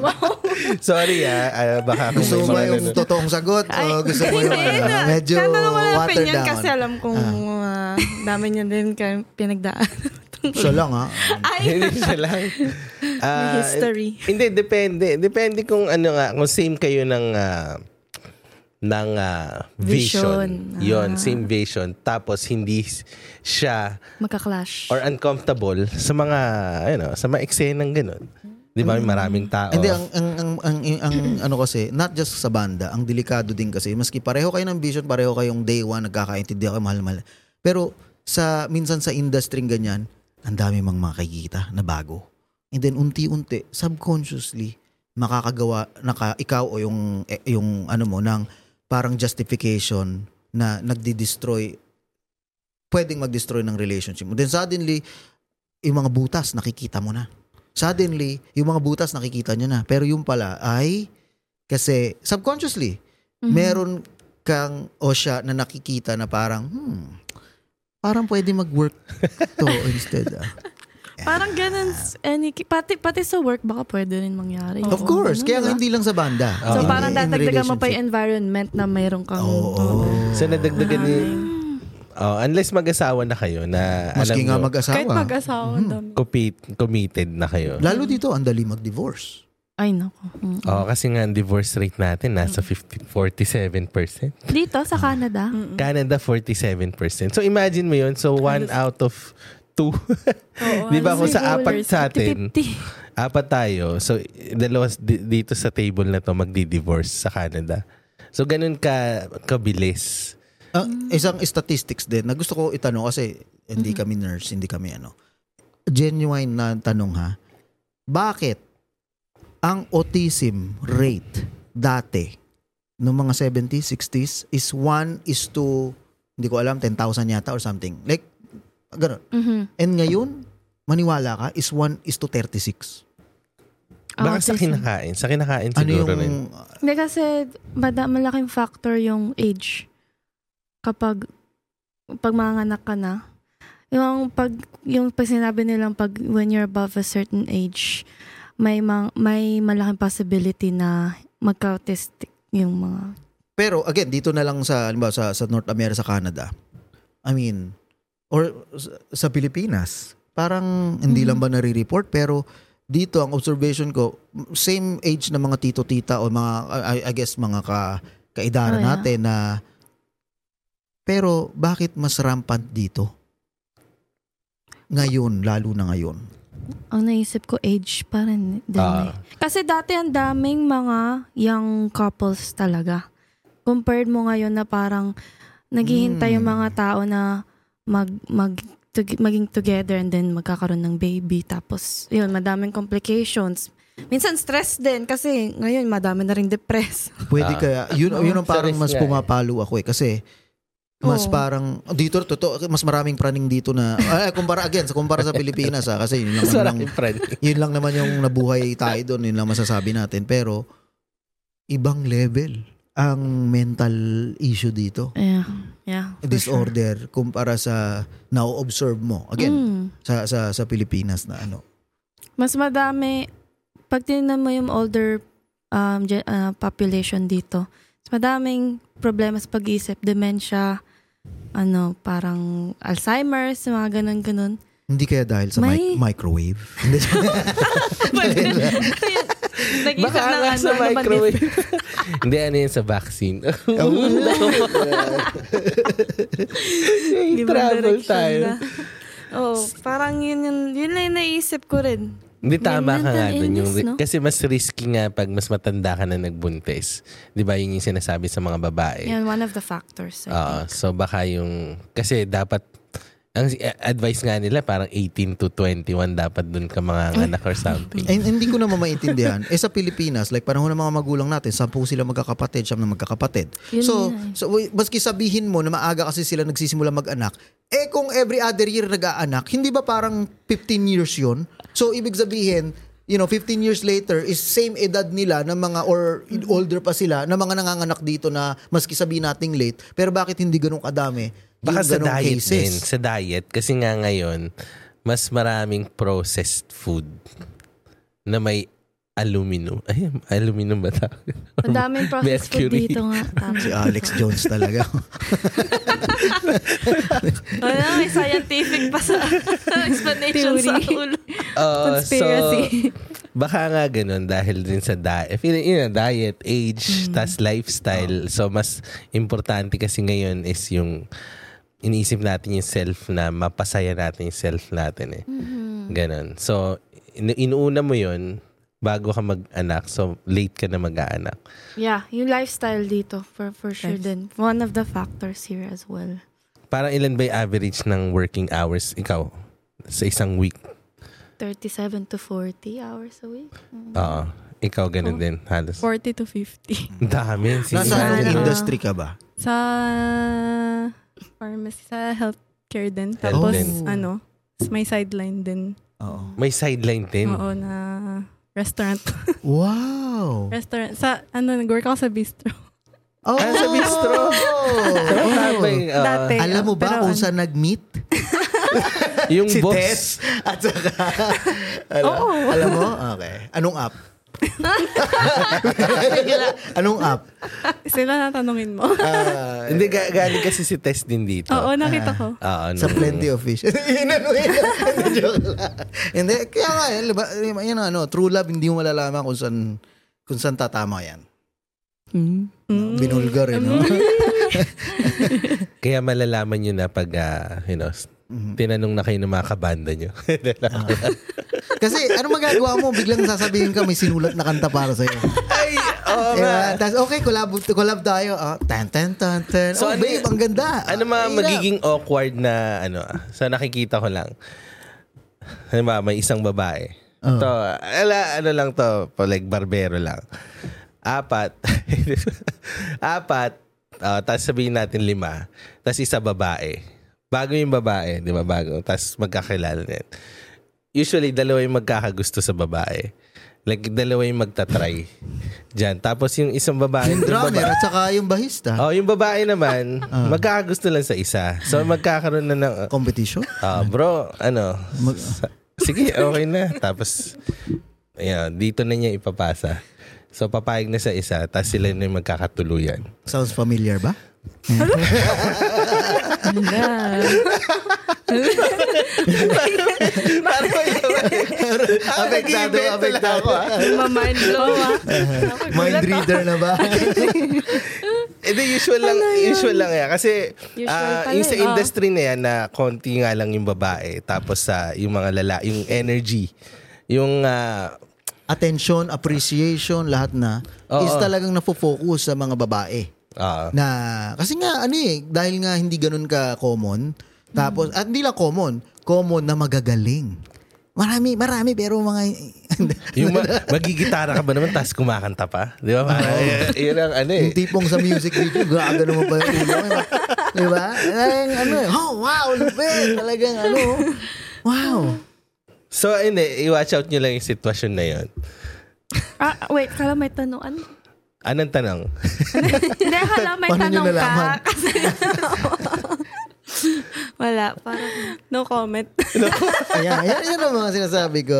Sorry ah, ah, baka kung gusto mo yung totoong sagot? o gusto mo yung ano, na- medyo watered down? kasi alam kong uh, dami niya din pinagdaan. Siya lang ha. Hindi siya lang. Ah, history. Hindi, depende. Depende kung ano nga, kung same kayo ng ah, ng ah, vision. Vision. Yon, Ah. same vision. Tapos hindi siya Magka-clash. or uncomfortable sa mga ano, sa mga eksenang ganun. 'Di ba? Maraming tao. Hindi, ang, ang, ang, ang, ang, ano kasi, not just sa banda, ang delikado din kasi, maski pareho kayo ng vision, pareho kayong day one, nagkakaintindihan kayo, mahal-mahal. Pero, sa, minsan sa industry ganyan, ang dami mang makikita na bago. And then, unti-unti, subconsciously, makakagawa, naka, ikaw o yung, eh, yung, ano mo, ng parang justification na nagdi-destroy, pwedeng mag-destroy ng relationship mo. Then suddenly, yung mga butas, nakikita mo na suddenly, yung mga butas nakikita nyo na. Pero yung pala ay, kasi subconsciously, Mhm. meron kang o siya na nakikita na parang, hmm, parang pwede mag-work to instead. Ah. Parang ganun, any, pati, pati sa work, baka pwede rin mangyari. Of Oo, course, kaya diba? hindi lang sa banda. So In- parang dadagdagan mo pa yung environment na mayroon kang... Oo. So nadagdagan ni Oh, unless mag-asawa na kayo na alam Maski nga nyo, mag-asawa. Kahit mag-asawa, ang dami. compete- committed na kayo. Lalo dito, ang dali mag-divorce. Ay, nako. Mm. Oh, kasi nga ang divorce rate natin nasa 50, 47%. Dito, sa Canada. Mm-mm. Canada 47%. So imagine mo 'yun. So one out of two. Oo, Di ba kung sa apat sa atin, 50-50. apat tayo. So dalawa di- dito sa table na to magdi-divorce sa Canada. So ganun ka kabilis. Ah, isang statistics din na gusto ko itanong kasi hindi kami nurse, hindi kami ano. Genuine na tanong ha. Bakit ang autism rate dati noong mga 70s, 60s is 1 is to hindi ko alam 10,000 yata or something. Like ganun. Mhm. And ngayon, maniwala ka is 1 is to 36. Ah, Baka sa autism. kinakain. Sa kinakain Ano siguro yung rin. Hindi kasi mada, malaking factor yung age. Kapag pag manganak ka na, yung pag yung pag sinabi nilang pag when you're above a certain age, may mang, may malaking possibility na magka-autistic yung mga Pero again, dito na lang sa halimbawa sa sa North America sa Canada. I mean, or sa, Pilipinas, parang hindi Mhm. lang ba nare-report pero dito ang observation ko, same age na mga tito tita o mga I, I guess mga ka kaedara Oh, yeah. natin na pero bakit mas rampant dito? Ngayon, lalo na ngayon. ang naisip ko age pa rin din Ah. eh. Kasi dati ang daming mga young couples talaga. Compared mo ngayon na parang naghihintay yung Mm. mga tao na mag mag tug- maging together and then magkakaroon ng baby tapos yun madaming complications. Minsan stress din kasi ngayon madami na rin depressed. Pwede Ah. kaya yun yun ang parang mas eh. pumapalo ako eh kasi mas Oo. parang dito totoo mas maraming praning dito na ay kumpara again sa kumpara sa Pilipinas ha kasi yun lang Mas maraming yun lang naman yung nabuhay tayo doon yun lang masasabi natin pero ibang level ang mental issue dito Yeah. Yeah. for disorder kumpara sa na-observe mo again Mm. sa sa sa Pilipinas na ano Mas madami, pag tinignan mo yung older um, ge- ah, population dito, mas madaming problema sa pag-isip, dementia, ano, parang Alzheimer's, mga ganun-ganun. hindi kaya dahil sa May- mic- microwave Hindi. Nag-isip Baka ng nga ano, sa microwave. Hindi, ano yun sa vaccine. Ibang Travel tayo. na. Oo, parang yun, yun, yun lang yung naisip ko rin. Hindi tama ka nga dun. Yung, no? Kasi mas risky nga pag mas matanda ka na nagbuntis. Di ba yun yung sinasabi sa mga babae? Yan, one of the factors. I Oo, think. so baka yung... Kasi dapat... Ang eh, advice nga nila parang 18 to 21 dapat dun ka mga anak or something. Eh, hindi ko naman maintindihan. Eh sa Pilipinas, like panahon ng mga magulang natin, sampu sila magkakapatid, siyam na magkakapatid. Yun so, nga eh. so, maski sabihin mo na maaga kasi sila nagsisimula mag-anak, eh kung every other year nag-aanak, hindi ba parang 15 years yun? So, ibig sabihin, you know, 15 years later is same edad nila ng mga or older pa sila na mga nanganganak dito na maski sabihin nating late, pero bakit hindi ganun kadami? Baka sa diet cases. din. Sa diet. Kasi nga ngayon, mas maraming processed food na may aluminum. Ay, aluminum ba tawag? Ang daming processed food dito nga. Tama. Si Alex Jones talaga. Wala, may scientific pa sa explanation sa Theory. ulo. Oo, Conspiracy. So, baka nga ganun dahil din sa diet. You know, diet, age, tas lifestyle. So, mas importante kasi ngayon is yung iniisip natin yung self na mapasaya natin yung self natin eh. Ganon. So, inu- inuuna mo yun bago ka mag-anak. So, late ka na mag-aanak. Yeah, yung lifestyle dito for for sure Yes. din. One of the factors here as well. Parang ilan ba yung average ng working hours ikaw sa isang week? 37 to 40 hours a week. Oo. Ikaw ganun Oh. din. Halos. 40 to 50. Ang Dami. Nasa anong. Ano? industry ka ba? Sa pharmacy, sa healthcare din. Tapos, din. ano, may sideline din. Oo. May sideline din. Oo, na restaurant. Wow! restaurant. Sa, ano, nag-work ako sa bistro. Oh! Ah, sa bistro. Oh! Sabay, ah, Dati. Alam mo ba Pero kung saan nag-meet? Yung si boss. Tess at saka alam, alam mo? Okay. Anong app? Anong app? Sila natanungin mo. Ah, Hindi, ga- galing kasi si Tess din dito. Oo, nakita ko. Oo, sa nung- Plenty of Fish. Inano yun. Hindi, joke lang. Hindi, kaya nga, yan, diba, yan ang ano, true love, hindi mo malalaman kung saan, kung saan tatama yan. Mm. Mm. Binulgar, eh, no? Kaya malalaman nyo na pag, ah, you know, Mhm. tinanong na kayo ng mga kabanda nyo. Kasi ano magagawa mo? Biglang sasabihin ka may sinulat na kanta para sa'yo. Ay, oo Diba? Tapos okay, collab, collab tayo. Ah, tan, tan, tan, tan. So, oh, ano babe, ang ganda. Ano mga Hirap. magiging awkward na ano ah, sa nakikita ko lang. Halimbawa, may isang babae. Oh. To, ala, ano lang to, like barbero lang. Apat. Apat. Uh, tapos sabihin natin lima. Tapos isa babae. Bago yung babae, di ba? Bago. Tapos magkakilala din. Usually, dalawa yung magkakagusto sa babae. Like, dalawa yung magtatry. Diyan. Tapos yung isang babae. Yung drummer at saka yung bahista. Oh, yung babae naman, Ah. magkakagusto lang sa isa. So magkakaroon na ng Competition? ah, bro, ano? Mag- sa- sige, okay na. Tapos ayan, dito na niya ipapasa. So papayag na sa isa, tapos sila na yung magkakatuluyan. Sounds familiar ba? apektado, apektado. Ma-mind blow ah. Mind reader na ba? Eh di usual lang, usual lang yan. Kasi pala yung sa industry na yan na konti nga lang yung babae. Tapos sa yung mga lala, yung energy. Yung ah, Attention, appreciation, lahat na Oo. is talagang nafo-focus sa mga babae. Ah, Na, kasi nga, ano eh, dahil nga hindi ganun ka common, tapos, at hindi lang common, common na magagaling. Marami, marami, pero mga, yung ma- magigitara ka ba naman tapos kumakanta pa? Di ba? Parang, y- yun ang ano eh. yung tipong sa music video, gagano mo pa yung ulo. mo. Di ba? Talagang ano eh, oh, wow, lupit. Talagang ano, wow. So, hindi, i-watch out nyo lang yung sitwasyon na yun. Ah, wait, kala may tanong. Ano? Anong tanong? Hindi, kala may Paano tanong ka. Kasi, wala, parang, No comment. Ayan, ayan, ayan ang mga sinasabi ko.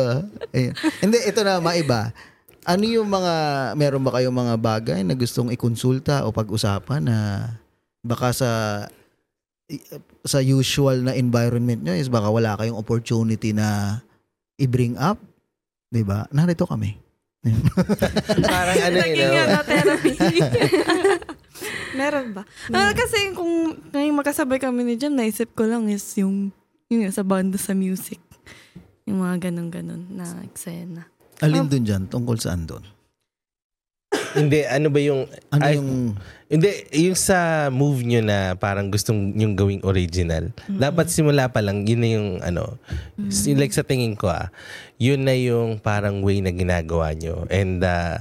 Ayan. Hindi, ito na, maiba. Ano yung mga, meron ba kayong mga bagay na gustong ikonsulta o pag-usapan na baka sa sa usual na environment nyo is baka wala kayong opportunity na i-bring up? 'Di ba? Narito kami. Parang ano yun. naging no? ano, therapy. Meron ba? Ah, kasi kung ngayong magkasabay kami ni Jam, naisip ko lang is yung, yung sa banda sa music. Yung mga ganun-ganun na eksena. Alin dun dyan? Tungkol saan dun? Hindi, ano ba yung... Ano ay, yung... Hindi, yung sa move nyo na parang gustong yung gawing original. Dapat simula pa lang, yun na yung ano. s- Like sa tingin ko ah, yun na yung parang way na ginagawa nyo. And uh,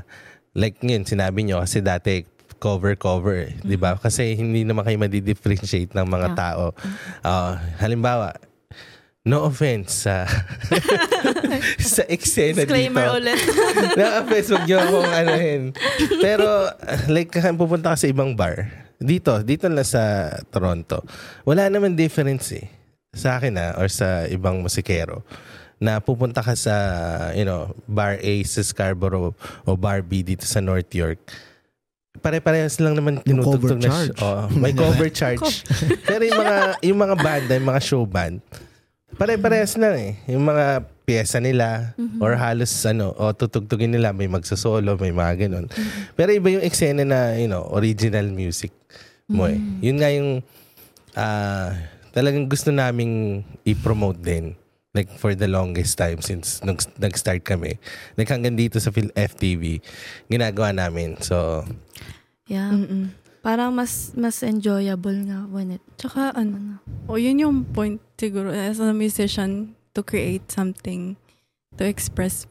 like yun, sinabi nyo kasi dati cover-cover, eh, di ba? Kasi hindi naman kayo madi-differentiate ng mga Yeah. tao. Ah, halimbawa, no offense sa sa eksena dito. Disclaimer ulit. Na-offense, huwag niyo akong anuhin. Pero, like, kaya pupunta ka sa ibang bar. Dito, dito lang sa Toronto. Wala naman difference eh. Sa akin ah, or sa ibang musikero. Na pupunta ka sa, you know, bar A sa Scarborough o bar B dito sa North York. Pare-parehas lang naman tinutugtog na charge. Oo, may cover charge. Pero yung mga yung mga banda, yung mga show band, pare-parehas lang eh. Yung mga pyesa nila or halos ano, o tutugtugin nila may magsasolo, may mga ganun. Pero iba yung eksena na, you know, original music mo eh. Yun nga yung ah, talagang gusto naming i-promote din. Like for the longest time since nung nag-start kami. Like hanggang dito sa Phil FTV, ginagawa namin. So, Yeah. Mm-mm. Parang mas mas enjoyable nga when it Tsaka ano, o yun yung point siguro as a musician to create something to express.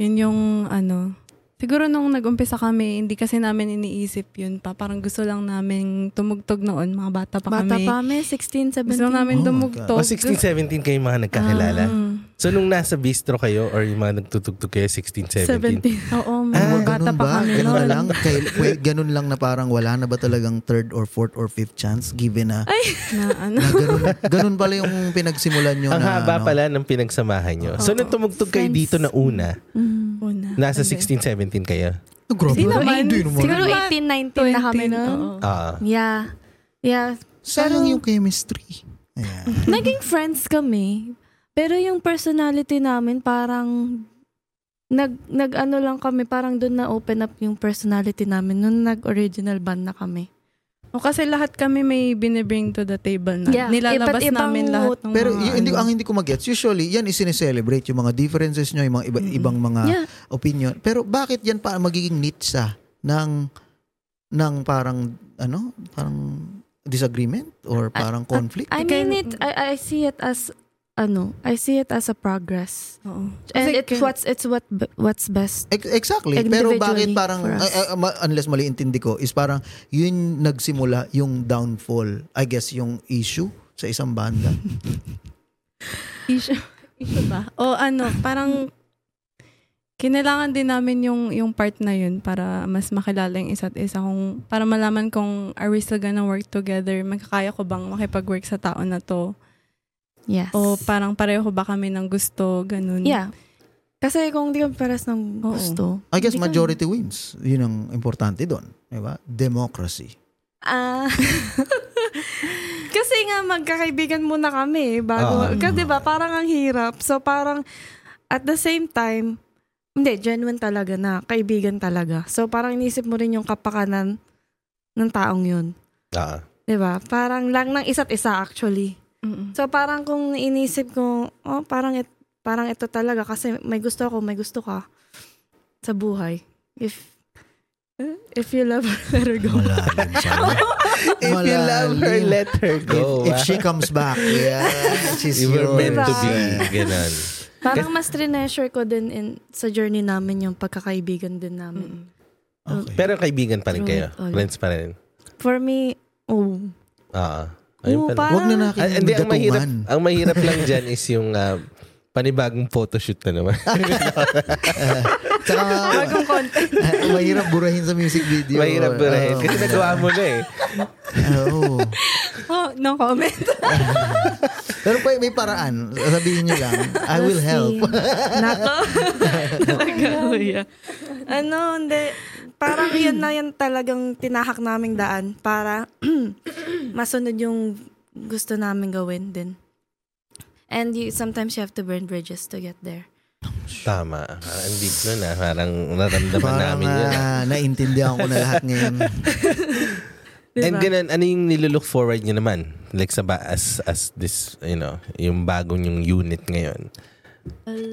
Yun yung ano, Siguro nung nag-umpisa kami, hindi kasi namin iniisip yun pa. Parang gusto lang namin tumugtog noon. Mga bata pa Bata kami. pa kami, 16, 17. Gusto Oh namin God. tumugtog. O 16, 17 kayo mga nagkakilala. Mm. So nung nasa bistro kayo or yung mga nagtutugtog kayo 16, 17? 17. Oo, mga Ah, bata ganun pa ba? kami Ganun na noon. lang? Kay, ganun lang na parang wala na ba talagang third or fourth or fifth chance given na, Na, ano. na ganun, ganun pala yung pinagsimulan nyo Ang na haba ano? pala ng pinagsamahan nyo. So nung tumugtog kayo Friends. dito na una, Mm. Una. nasa And then- 16, 17 kayo? Oh, grabe. Naman. Hindi naman. Siguro Mga 18, 19 na kami 20, nun. oo. Ah. Yeah. Yeah. Sayang yung chemistry. Ayan. Naging friends kami. Pero yung personality namin parang nag nag ano lang kami parang doon na open up yung personality namin nung nag-original band na kami. O kasi lahat kami may binibring to the table na. Yeah, Nilalabas iba't ibang namin lahat ng Pero mga yung, hindi, ano. ang hindi ko magets, usually, yan is-celebrate yung mga differences nyo, yung mga iba, Mm-mm. ibang mga Yeah. opinion. Pero bakit yan pa magiging niche sa ng ng parang ano, parang disagreement or parang conflict? I mean it I, I see it as ano, I see it as a progress. Oo. And Kasi it's what's it's what what's best. Ex- Exactly. Pero bakit parang, ay, ma- unless mali intindi ko, is parang yun nagsimula yung downfall, I guess yung issue sa isang banda. Issue, issue ba? O ano, parang kinailangan din namin yung yung part na yun para mas makilala yung isa't isa kung para malaman kung are we still gonna work together magkakaya ko bang makipag-work sa tao na to Yes. o parang pareho ba kami ng gusto ganun yeah. Kasi kung di kami pares ng Oo. gusto. I guess hindi ka- majority wins. Yun ang importante doon. Diba? Democracy. Ah. kasi nga magkakaibigan muna kami eh, bago. Ah. kasi 'di ba parang ang hirap. So parang at the same time hindi genuine talaga na kaibigan talaga. So parang inisip mo rin yung kapakanan ng taong 'yun. Ah. 'Di ba? Parang lang ng isa't isa actually. Mm-mm. So parang kung inisip ko, oh parang it, parang ito talaga kasi may gusto ako, may gusto ka sa buhay. If if you love her, let her go. Malalim siya. If you love her, Malalim. let her go. If, if she comes back, yeah, she's You were meant to be. Diba? Ganon. Parang mas treasure ko din in, sa journey namin yung pagkakaibigan din namin. Okay. Pero kaibigan pa rin kayo. Friends pa rin. For me, oh. Ah. Ayun Oo, pala. Huwag na natin Ah, hindi, ang mahirap, ang mahirap lang dyan is yung ah, panibagong photoshoot na naman. Tsaka, bagong content mahirap burahin sa music video. mahirap ba rin? Kasi nagawa mo na eh. Oo. oh, no comment Pero pa, may paraan. Sabihin nyo lang, I will help. Nako. Talaga, kuya. Ano, hindi. Parang yun na yan talagang tinahak naming daan para masunod yung gusto namin gawin din. And you, sometimes you have to burn bridges to get there. Tama. Ang deep nun ah. Parang naramdaman Parang namin yun. ah. ah, naintindihan ko na lahat ngayon. Diba? And ganun, ano yung nilook forward nyo naman? Like sa ba, as, as this, you know, yung bagong yung unit ngayon.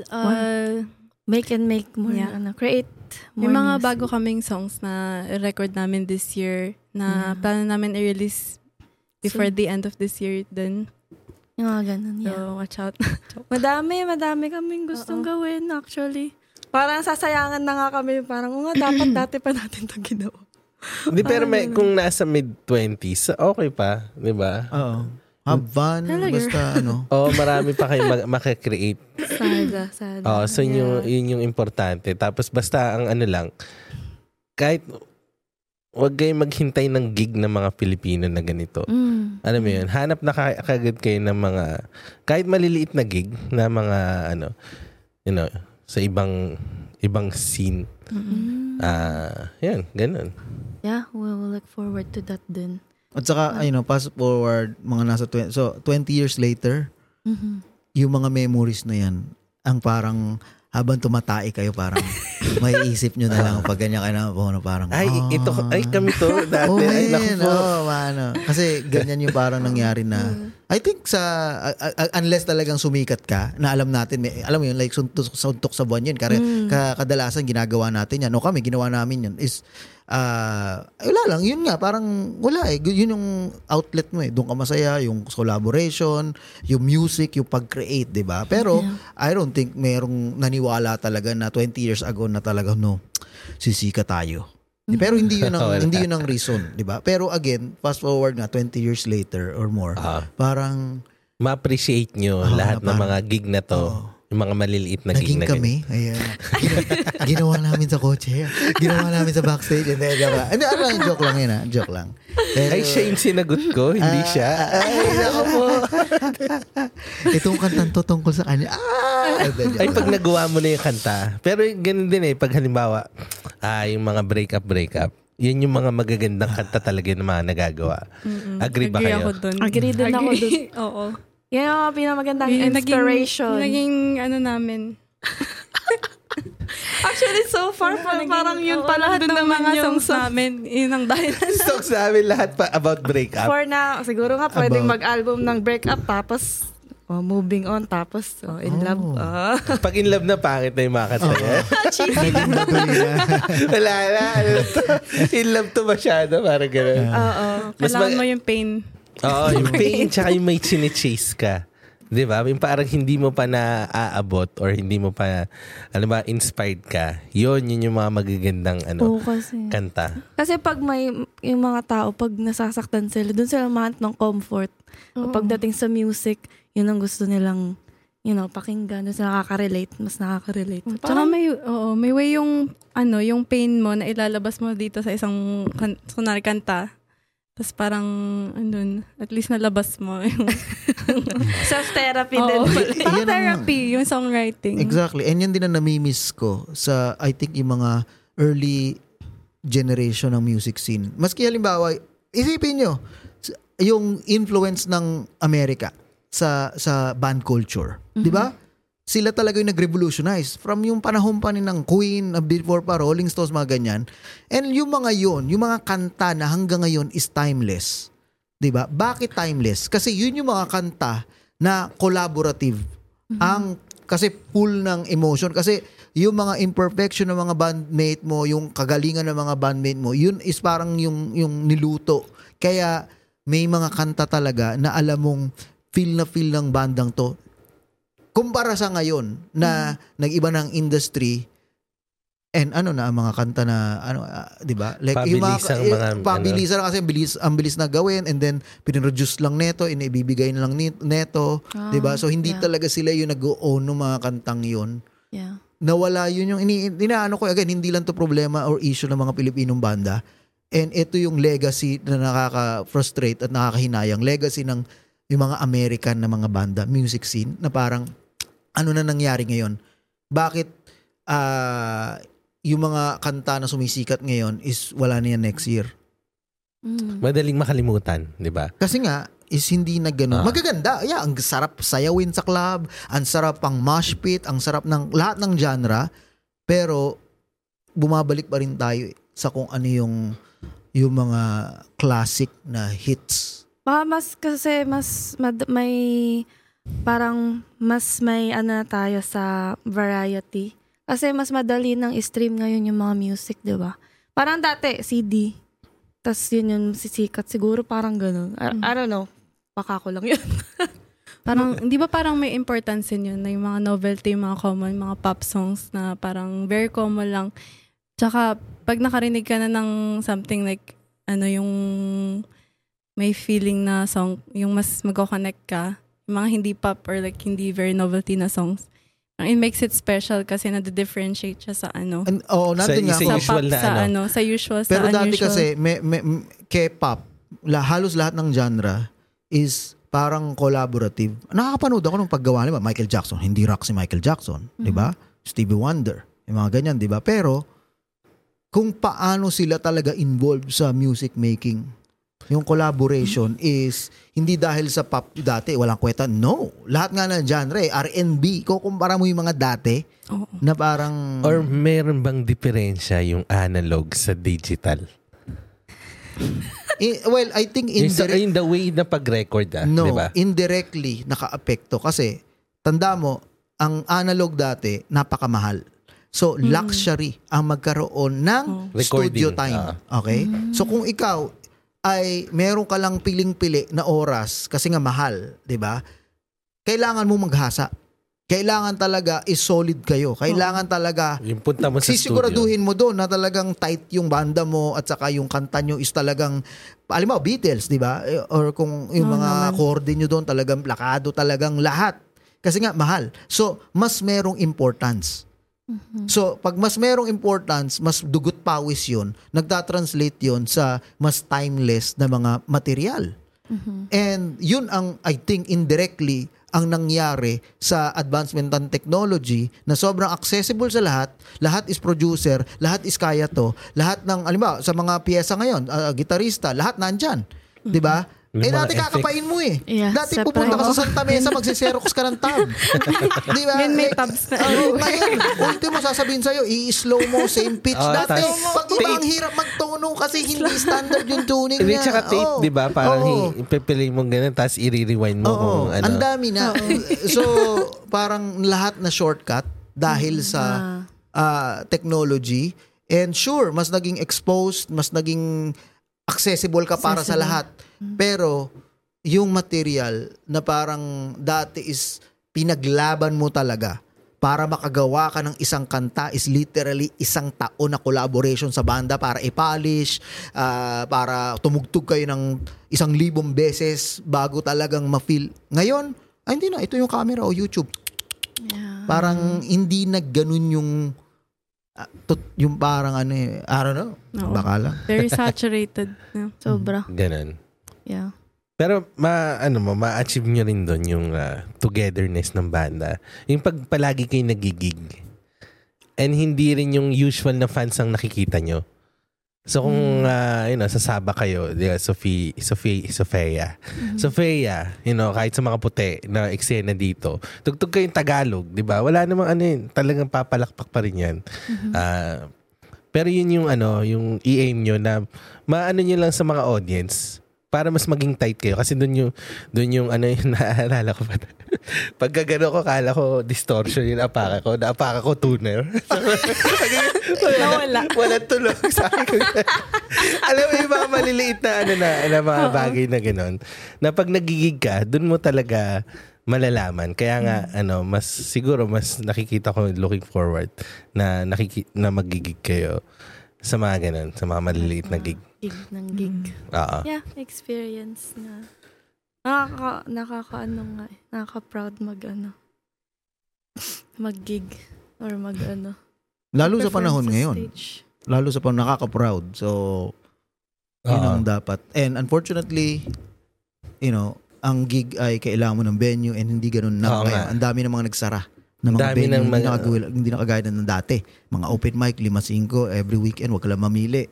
uh, Make and make more, Yeah. ano, create May mga music. bago kaming songs na record namin this year na Yeah. plano namin i-release before So- the end of this year din. Yung mga ganun, So, yeah. watch out. Madami, madami kaming gustong gawin actually. Parang sasayangan na nga kami. Parang, "Oo nga, dapat dati pa natin ito ginawa. Hindi, pero may, kung nasa mid-20s, okay pa. Di ba? Oo. Have fun. Talaga. Basta ano. Oo, marami pa kayo mag- makakreate. Sada, sada. Oo, so yun, yung, Yeah. yun yung importante. Tapos basta ang ano lang, kahit wag kayong maghintay ng gig ng mga Pilipino na ganito. Mm. Alam mo yun, hanap na ka- kagad kayo ng mga, kahit maliliit na gig na mga, ano, you know, sa ibang, ibang scene. Mm. Ah, yan, ganun. Yeah, we will look forward to that din. At saka, you know, fast forward, mga nasa 20, so 20 years later, Mhm. yung mga memories na yan, ang parang habang tumatay kayo, parang may isip nyo na lang pag ganyan kayo na, oh, na parang, Ay, ah. ito, ay kami to dati. Oh, ay, naku man. po. Oh, ano. Kasi ganyan yung parang nangyari na. I think sa, uh, uh, unless talagang sumikat ka, na alam natin, may, alam mo yun, like suntok, suntok sa buwan yun. Kaya, Mm. ka, kadalasan ginagawa natin yan. O kami, ginawa namin yun. Is, ah wala lang, yun nga, parang wala eh. Yun yung outlet mo eh. Doon ka masaya, yung collaboration, yung music, yung pag-create, di ba? Pero, Yeah. I don't think merong naniwala talaga na 20 years ago na talaga no, sisika tayo. Pero hindi yun ang hindi yun ang reason, 'di ba? Pero again, fast forward na 20 years later or more, Ah, parang ma-appreciate nyo Oo, lahat ng parang- mga gig na to. Oo. Yung mga maliliit na gig naging na kami. Ayan. Gina- ginawa namin sa kotse. Ginawa namin sa backstage. Hindi, joke lang. Hindi, ano lang, joke lang yun ha. Joke lang. Pero, Ay, siya yung sinagot ko, hindi Ah, siya. Ay, nako po. Itong kantang to tungkol sa kanya. Ah! Joke Ay, pag nagawa mo na yung kanta. Pero ganun din eh, pag halimbawa, ah, yung mga breakup, breakup, yun yung mga magagandang kanta talaga yung mga nagagawa. Mm-mm. Agree ba kayo? ako dun. Agree din ako dun. Oo. Yan ang mga pinamagandang Yung naging- inspiration. Naging, ano namin. Actually, so far, pa, Naging- parang yun oo, pa lahat ng mga songs sa amin. Yun ang dahilan. Songs namin lahat pa about breakup. For na, siguro nga pwedeng About- mag-album ng breakup tapos oh, moving on tapos oh, in love. Oh. Ah. Pag in love na, pangit na yung mga kanta niya. Naging. Wala na. in love to masyado. Parang gano'n. Oo. Mas Kailangan mag- mo yung pain. Oo, yung pain tsaka yung may chine-chase ka. Di ba? Yung parang hindi mo pa na-aabot or hindi mo pa, ano ba, inspired ka. Yun, yun yung mga magagandang ano, Oo, kasi. kanta. Kasi pag may, yung mga tao, pag nasasaktan sila, dun sila mahanap ng comfort. Oo. Pagdating sa music, yun ang gusto nilang, you know, pakinggan. Dun sila nakaka-relate, mas nakaka-relate. Tsaka may, oo, may way yung, ano, yung pain mo na ilalabas mo dito sa isang, kan, kunwari kanta. Tapos parang, andun, at least nalabas mo yung, self-therapy Oo, din. parang Yan ang- therapy, yung songwriting. Exactly. And yan din ang namimiss ko sa, I think, yung mga early generation ng music scene. Maski halimbawa, isipin nyo, yung influence ng Amerika sa sa band culture. Di ba? Sila talaga yung nag-revolutionize from yung panahon pa ni ng Queen, before pa Rolling Stones, mga ganyan. And yung mga yun, yung mga kanta na hanggang ngayon is timeless. 'Di ba? Bakit timeless? Kasi yun yung mga kanta na collaborative. Ang kasi full ng emotion kasi yung mga imperfection ng mga bandmate mo, yung kagalingan ng mga bandmate mo, yun is parang yung yung niluto. Kaya may mga kanta talaga na alam mong feel na feel ng bandang to. Kumpara sa ngayon na nag-iba ng industry and ano na ang mga kanta na ano ah, 'di ba? Like yung Pabilis ang eh, mga, ano. pabilisan kasi ang bilis ang bilis na gawin and then pinroduce lang neto, inibibigay na lang neto, Ah, 'di ba? So hindi yeah. talaga sila yung nag-own ng mga kantang 'yon. Yeah. Nawala yun yung ini inaano ko again, hindi lang to problema or issue ng mga Pilipinong banda. And ito yung legacy na nakaka-frustrate at nakakahinayang legacy ng yung mga American na mga banda, music scene na parang ano na nangyari ngayon? Bakit ah yung mga kanta na sumisikat ngayon is wala na yan next year? Mm. Madaling makalimutan, di ba? Kasi nga, is hindi na ganun. Ah. Magaganda. Yeah, ang sarap sayawin sa club, ang sarap pang mosh pit, ang sarap ng lahat ng genre. Pero, bumabalik pa rin tayo eh, sa kung ano yung yung mga classic na hits. Baka mas kasi mas mad- may parang mas may ano na tayo sa variety. Kasi mas madali nang stream ngayon yung mga music, di ba? Parang dati, CD. Tapos yun yung sisikat. Siguro parang ganun. I, I don't know. Baka ko lang yun. Parang, di ba parang may importance yun yun, na yung mga novelty, yung mga common, mga pop songs na parang very common lang. Tsaka, pag nakarinig ka na ng something like, ano yung may feeling na song, yung mas mag-connect ka, mga hindi pop or like hindi very novelty na songs, it makes it special kasi na-differentiate siya sa ano. And, oh, nga. Sa sa kung- usual pop, na sa ano. ano, sa usual, sa pero dati unusual. kasi, may, may, K-pop, la, halos lahat ng genre is parang collaborative. Nakakapanood ako nung paggawa, di ba? Michael Jackson. Hindi rock si Michael Jackson. Di ba? Stevie Wonder. Yung mga ganyan, di ba? Pero, kung paano sila talaga involved sa music making, yung collaboration is hindi dahil sa pop dati, walang kwenta. No. Lahat nga ng genre, R&B. Kung kumpara mo yung mga dati, Oo. na parang... Or meron bang diferensya yung analog sa digital? Eh, well, I think Yung, sa, indirect, yung the way na pag-record ah, no, di ba? indirectly naka-apekto kasi tanda mo, ang analog dati napakamahal. So luxury ang magkaroon ng Recording, studio time. Okay? So kung ikaw ay meron ka lang piling-pili na oras kasi nga mahal, 'di ba? Kailangan mo maghasa. Kailangan talaga is solid kayo. Kailangan talaga Yung punta mo sa studio. sisiguraduhin mo doon na talagang tight yung banda mo at saka yung kanta nyo is talagang alam mo Beatles, 'di ba? Or kung yung Oo mga naman. accordion nyo doon talagang plakado talagang lahat. Kasi nga mahal. So, mas merong importance. So, pag mas merong importance, mas dugot pawis 'yon. Nagta-translate 'yon sa mas timeless na mga material. And yun ang I think indirectly ang nangyari sa advancement ng technology na sobrang accessible sa lahat, lahat is producer, lahat is kaya to, lahat ng alimbawa sa mga piyesa ngayon, ah, gitarista, lahat nandyan. 'Di ba? Eh dati effects. kakapain mo eh. Yeah, dati separate. pupunta ka sa Santa Mesa, magsiserox ka ng tab. Di ba? Ngayon may Like, tabs na. oh, ngayon, ultimo sasabihin sa'yo, i-slow mo, same pitch. Oh, dati, tas- pag iba ang hirap magtono kasi hindi standard yung tuning Hindi, niya. tsaka tape, Oh. di ba? Parang Oo. hi- ipipili mo ganun, tapos i-rewind mo Oo, kung ano. ang dami na. so, parang lahat na shortcut dahil sa ah, technology. And sure, mas naging exposed, mas naging accessible ka para sa Accessible. lahat. Pero, yung material na parang dati is pinaglaban mo talaga para makagawa ka ng isang kanta is literally isang taon na collaboration sa banda para i-polish, ah, para tumugtog kayo ng isang libong beses bago talagang ma-feel. Ngayon, ay hindi na, ito yung camera o YouTube. Yeah. Parang hindi na ganun yung ah, tut- yung parang ano eh, I don't know, Oo. baka lang. Very saturated. Yeah. Sobra. Ganun. Yeah. Pero ma ano mo, ma-achieve nyo rin doon yung ah, togetherness ng banda. Yung pag palagi kayo nagigig. And hindi rin yung usual na fans ang nakikita nyo. So kung ah, you know, sasaba kayo, ba, Sophie, Sophie, Sofia. Sofia, you know, kahit sa mga puti na eksena dito, tugtog kayong Tagalog, di ba? Wala namang ano yun, talagang papalakpak pa rin yan. Ah, pero yun yung ano, yung i-aim nyo na maano nyo lang sa mga audience para mas maging tight kayo. Kasi doon yung doon yung ano yung naalala ko pa. Pagka gano'n ko kala ko distortion yung apaka ko. Na apaka ko tuner. Nawala. wala tulog sa akin. Alam mo yung mga maliliit na ano na, na mga bagay na gano'n na pag nagigig ka doon mo talaga malalaman. Kaya nga ano mas siguro mas nakikita ko looking forward na nakiki na magigig kayo sa mga ganun sa mga maliliit na gig Gig ng gig. Oo. Yeah, experience na. Nakaka, nakakaano nga eh. Nakaka-proud mag ano. Mag-gig. Or mag ano. Lalo sa panahon sa ngayon. stage. Lalo sa panahon, nakaka-proud. So, yun Oo. ang dapat. And unfortunately, you know, ang gig ay kailangan mo ng venue and hindi ganun na nga. Ang dami ng mga nagsara na mga Dami venue ng hindi, mga- nakagawil- hindi nakagaya na ng dati. Mga open mic, 5-5, every weekend, wag ka lang mamili.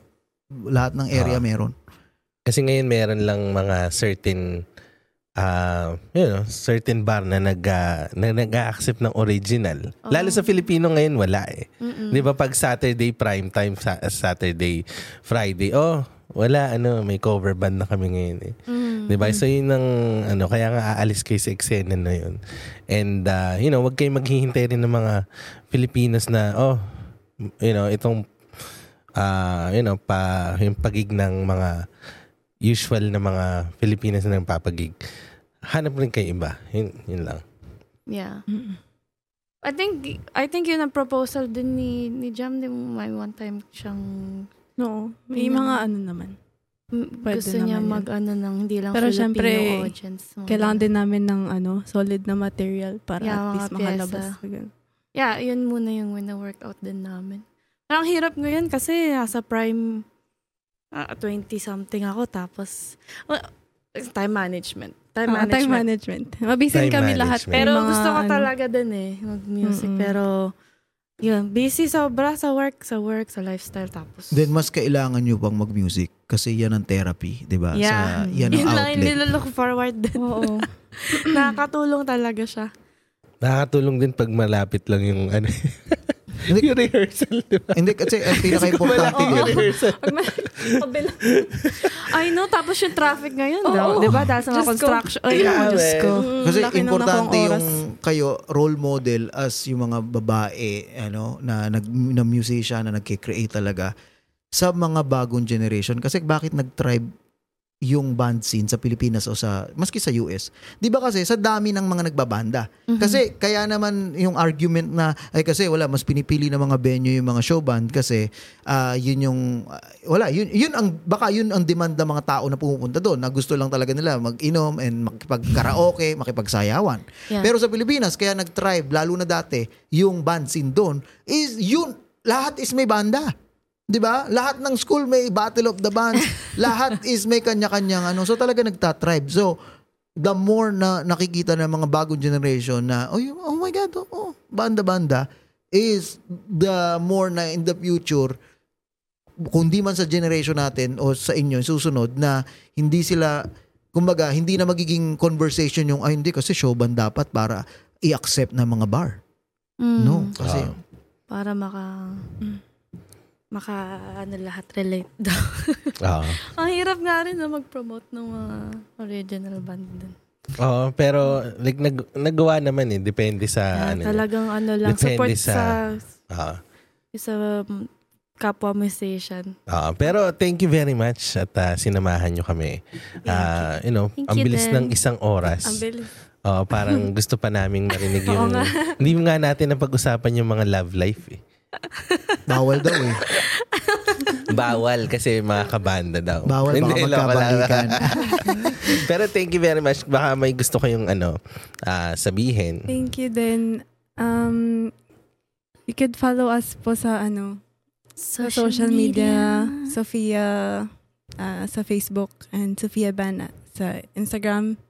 Lahat ng area Ah. meron. Kasi ngayon meron lang mga certain uh, you know, certain bar na nag ah, na nag-accept ng original. Oo. Lalo sa Filipino ngayon wala eh. Mm-mm. 'Di ba pag Saturday prime time sa Saturday, Friday, oh, wala ano, may cover band na kami ngayon eh. Mm. 'Di ba? So yun ang ano, kaya nga aalis kayo sa eksena na yun. And uh, you know, wag kayong maghihintay rin ng mga Filipinos na oh, you know, itong ah, you know, pa yung pagig ng mga usual na mga Filipinos na nagpapagig. Hanap rin kayo iba. Yun, yun lang. Yeah. I think I think yun ang proposal din ni ni Jam din may one time siyang No, may Yun mga ano naman. Pwede gusto niya naman yun. mag ano ng hindi lang Pero Filipino syempre, audience. Mga Kailangan din namin ng ano, solid na material para Yeah, at least makalabas. Yeah, yun muna yung wina-workout din namin. Parang hirap ngayon kasi nasa prime ah, 20-something ako tapos well, time management. Time Ah, management. time management. Mabisin Time kami lahat. management. Pero Yung mga gusto ko ano, talaga din eh, mag-music. Pero, yun, busy sobra sa work, sa work, sa lifestyle. Tapos, Then mas kailangan nyo pang mag-music kasi yan ang therapy, 'di ba? yeah. Sa yan ang yun lang yung outlet. nilalook forward din. Oo. Nakakatulong talaga siya. Nakakatulong din pag malapit lang yung ano, Hindi, yung rehearsal, di ba? hindi kasi ang pinaka-importante Yung yun. rehearsal. Pag ma- kabila. I know, tapos yung traffic ngayon, Oo. di ba? Dahil sa mga construction. Ay, Yeah, oh, Diyos ko. Mm, Kasi laki importante yung kayo role model as yung mga babae ano na nag na musician na nagke-create talaga sa mga bagong generation kasi bakit nag-thrive yung band scene sa Pilipinas o sa maski sa US. 'Di ba kasi sa dami ng mga nagbabanda. Mhm. Kasi kaya naman yung argument na ay kasi wala mas pinipili ng mga venue yung mga show band kasi ah, yun yung ah, wala yun yun ang baka yun ang demand ng mga tao na pumupunta doon na gusto lang talaga nila mag-inom and makipag-karaoke, makipagsayawan. Yeah. Pero sa Pilipinas kaya nag-thrive lalo na dati yung band scene doon is yun lahat is may banda. 'Di ba? Lahat ng school may Battle of the Bands. lahat is may kanya-kanyang ano. So talaga nagta-thrive. So the more na nakikita ng mga bagong generation na oh, oh my god, oh, oh, banda-banda is the more na in the future kung di man sa generation natin o sa inyo susunod na hindi sila kumbaga hindi na magiging conversation yung ay hindi kasi show band dapat para i-accept ng mga bar. Mm. No, kasi Ah. Para maka... Maka ano lahat relate daw. Oo. Ang hirap nga rin na mag-promote ng mga original band dun. Oo, pero like nag nagawa naman eh depende sa ano. talagang ano lang, Depende support sa- sa, Oo. sa, um, kapwa musician. Oo, pero thank you very much at ah, sinamahan nyo kami. Ah, you know, Thank ang you bilis din. ng isang oras. Ang bilis. Oo, parang gusto pa naming marinig Oo yung nga. hindi nga natin na pag-usapan yung mga love life eh. bawal daw eh. Bawal kasi mga kabanda daw. Bawal baka Hindi, lang. magkabalikan. Pero thank you very much. Baka may gusto kayong ano, ah, sabihin. Thank you din. Um, you could follow us po sa ano, sa social media, Sophia ah, sa Facebook and Sophia Bana sa Instagram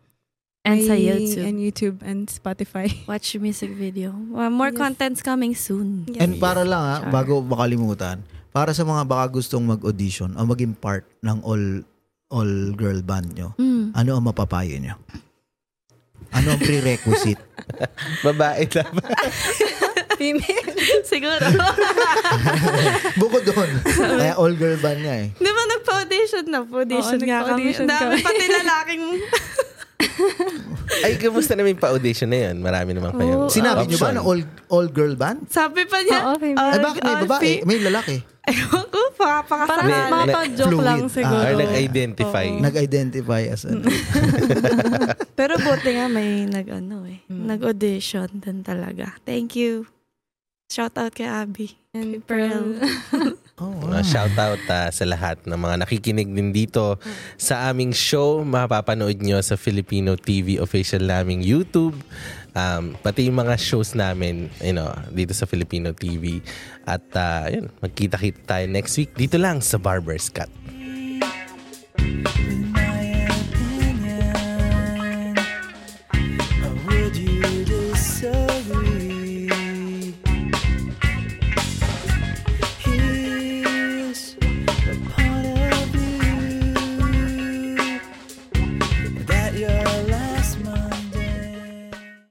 And sa YouTube. and YouTube and Spotify. Watch music video. Uh, more Yes. contents coming soon. Yes. And para lang ha, Char. bago makalimutan, para sa mga baka gustong mag-audition o maging part ng all all girl band nyo, Mm. ano ang mapapayo nyo? Ano ang prerequisite? Babae dapat. Female. Siguro. Bukod doon, kaya all girl band niya eh. Di ba nagpa-audition na? Pa-audition Oo, nga kami. nagpa-audition Dami pati lalaking... Ay, kamusta naman yung pa-audition na yun? Marami naman kayo. Oo. Sinabi nyo ba na all all girl band? Sabi pa niya. Oo, female. all- Ay bakit may all babae? fi- May lalaki. Ewan ko, pakapakasal. Parang May- mga may- pa-joke Fluid. lang Ah, siguro. Or nag-identify. Oo. Nag-identify as ano. Pero buti nga may nag, ano eh, Mm. nag-audition din talaga. Thank you. Shout out kay Abby. And Pearl. Oh, Uh, shout out ah, sa lahat ng mga nakikinig din dito sa aming show. Mapapanood nyo sa Filipino TV official naming YouTube. Um, pati yung mga shows namin you know, dito sa Filipino TV. At ah, yun, magkita-kita tayo next week dito lang sa Barber's Cut.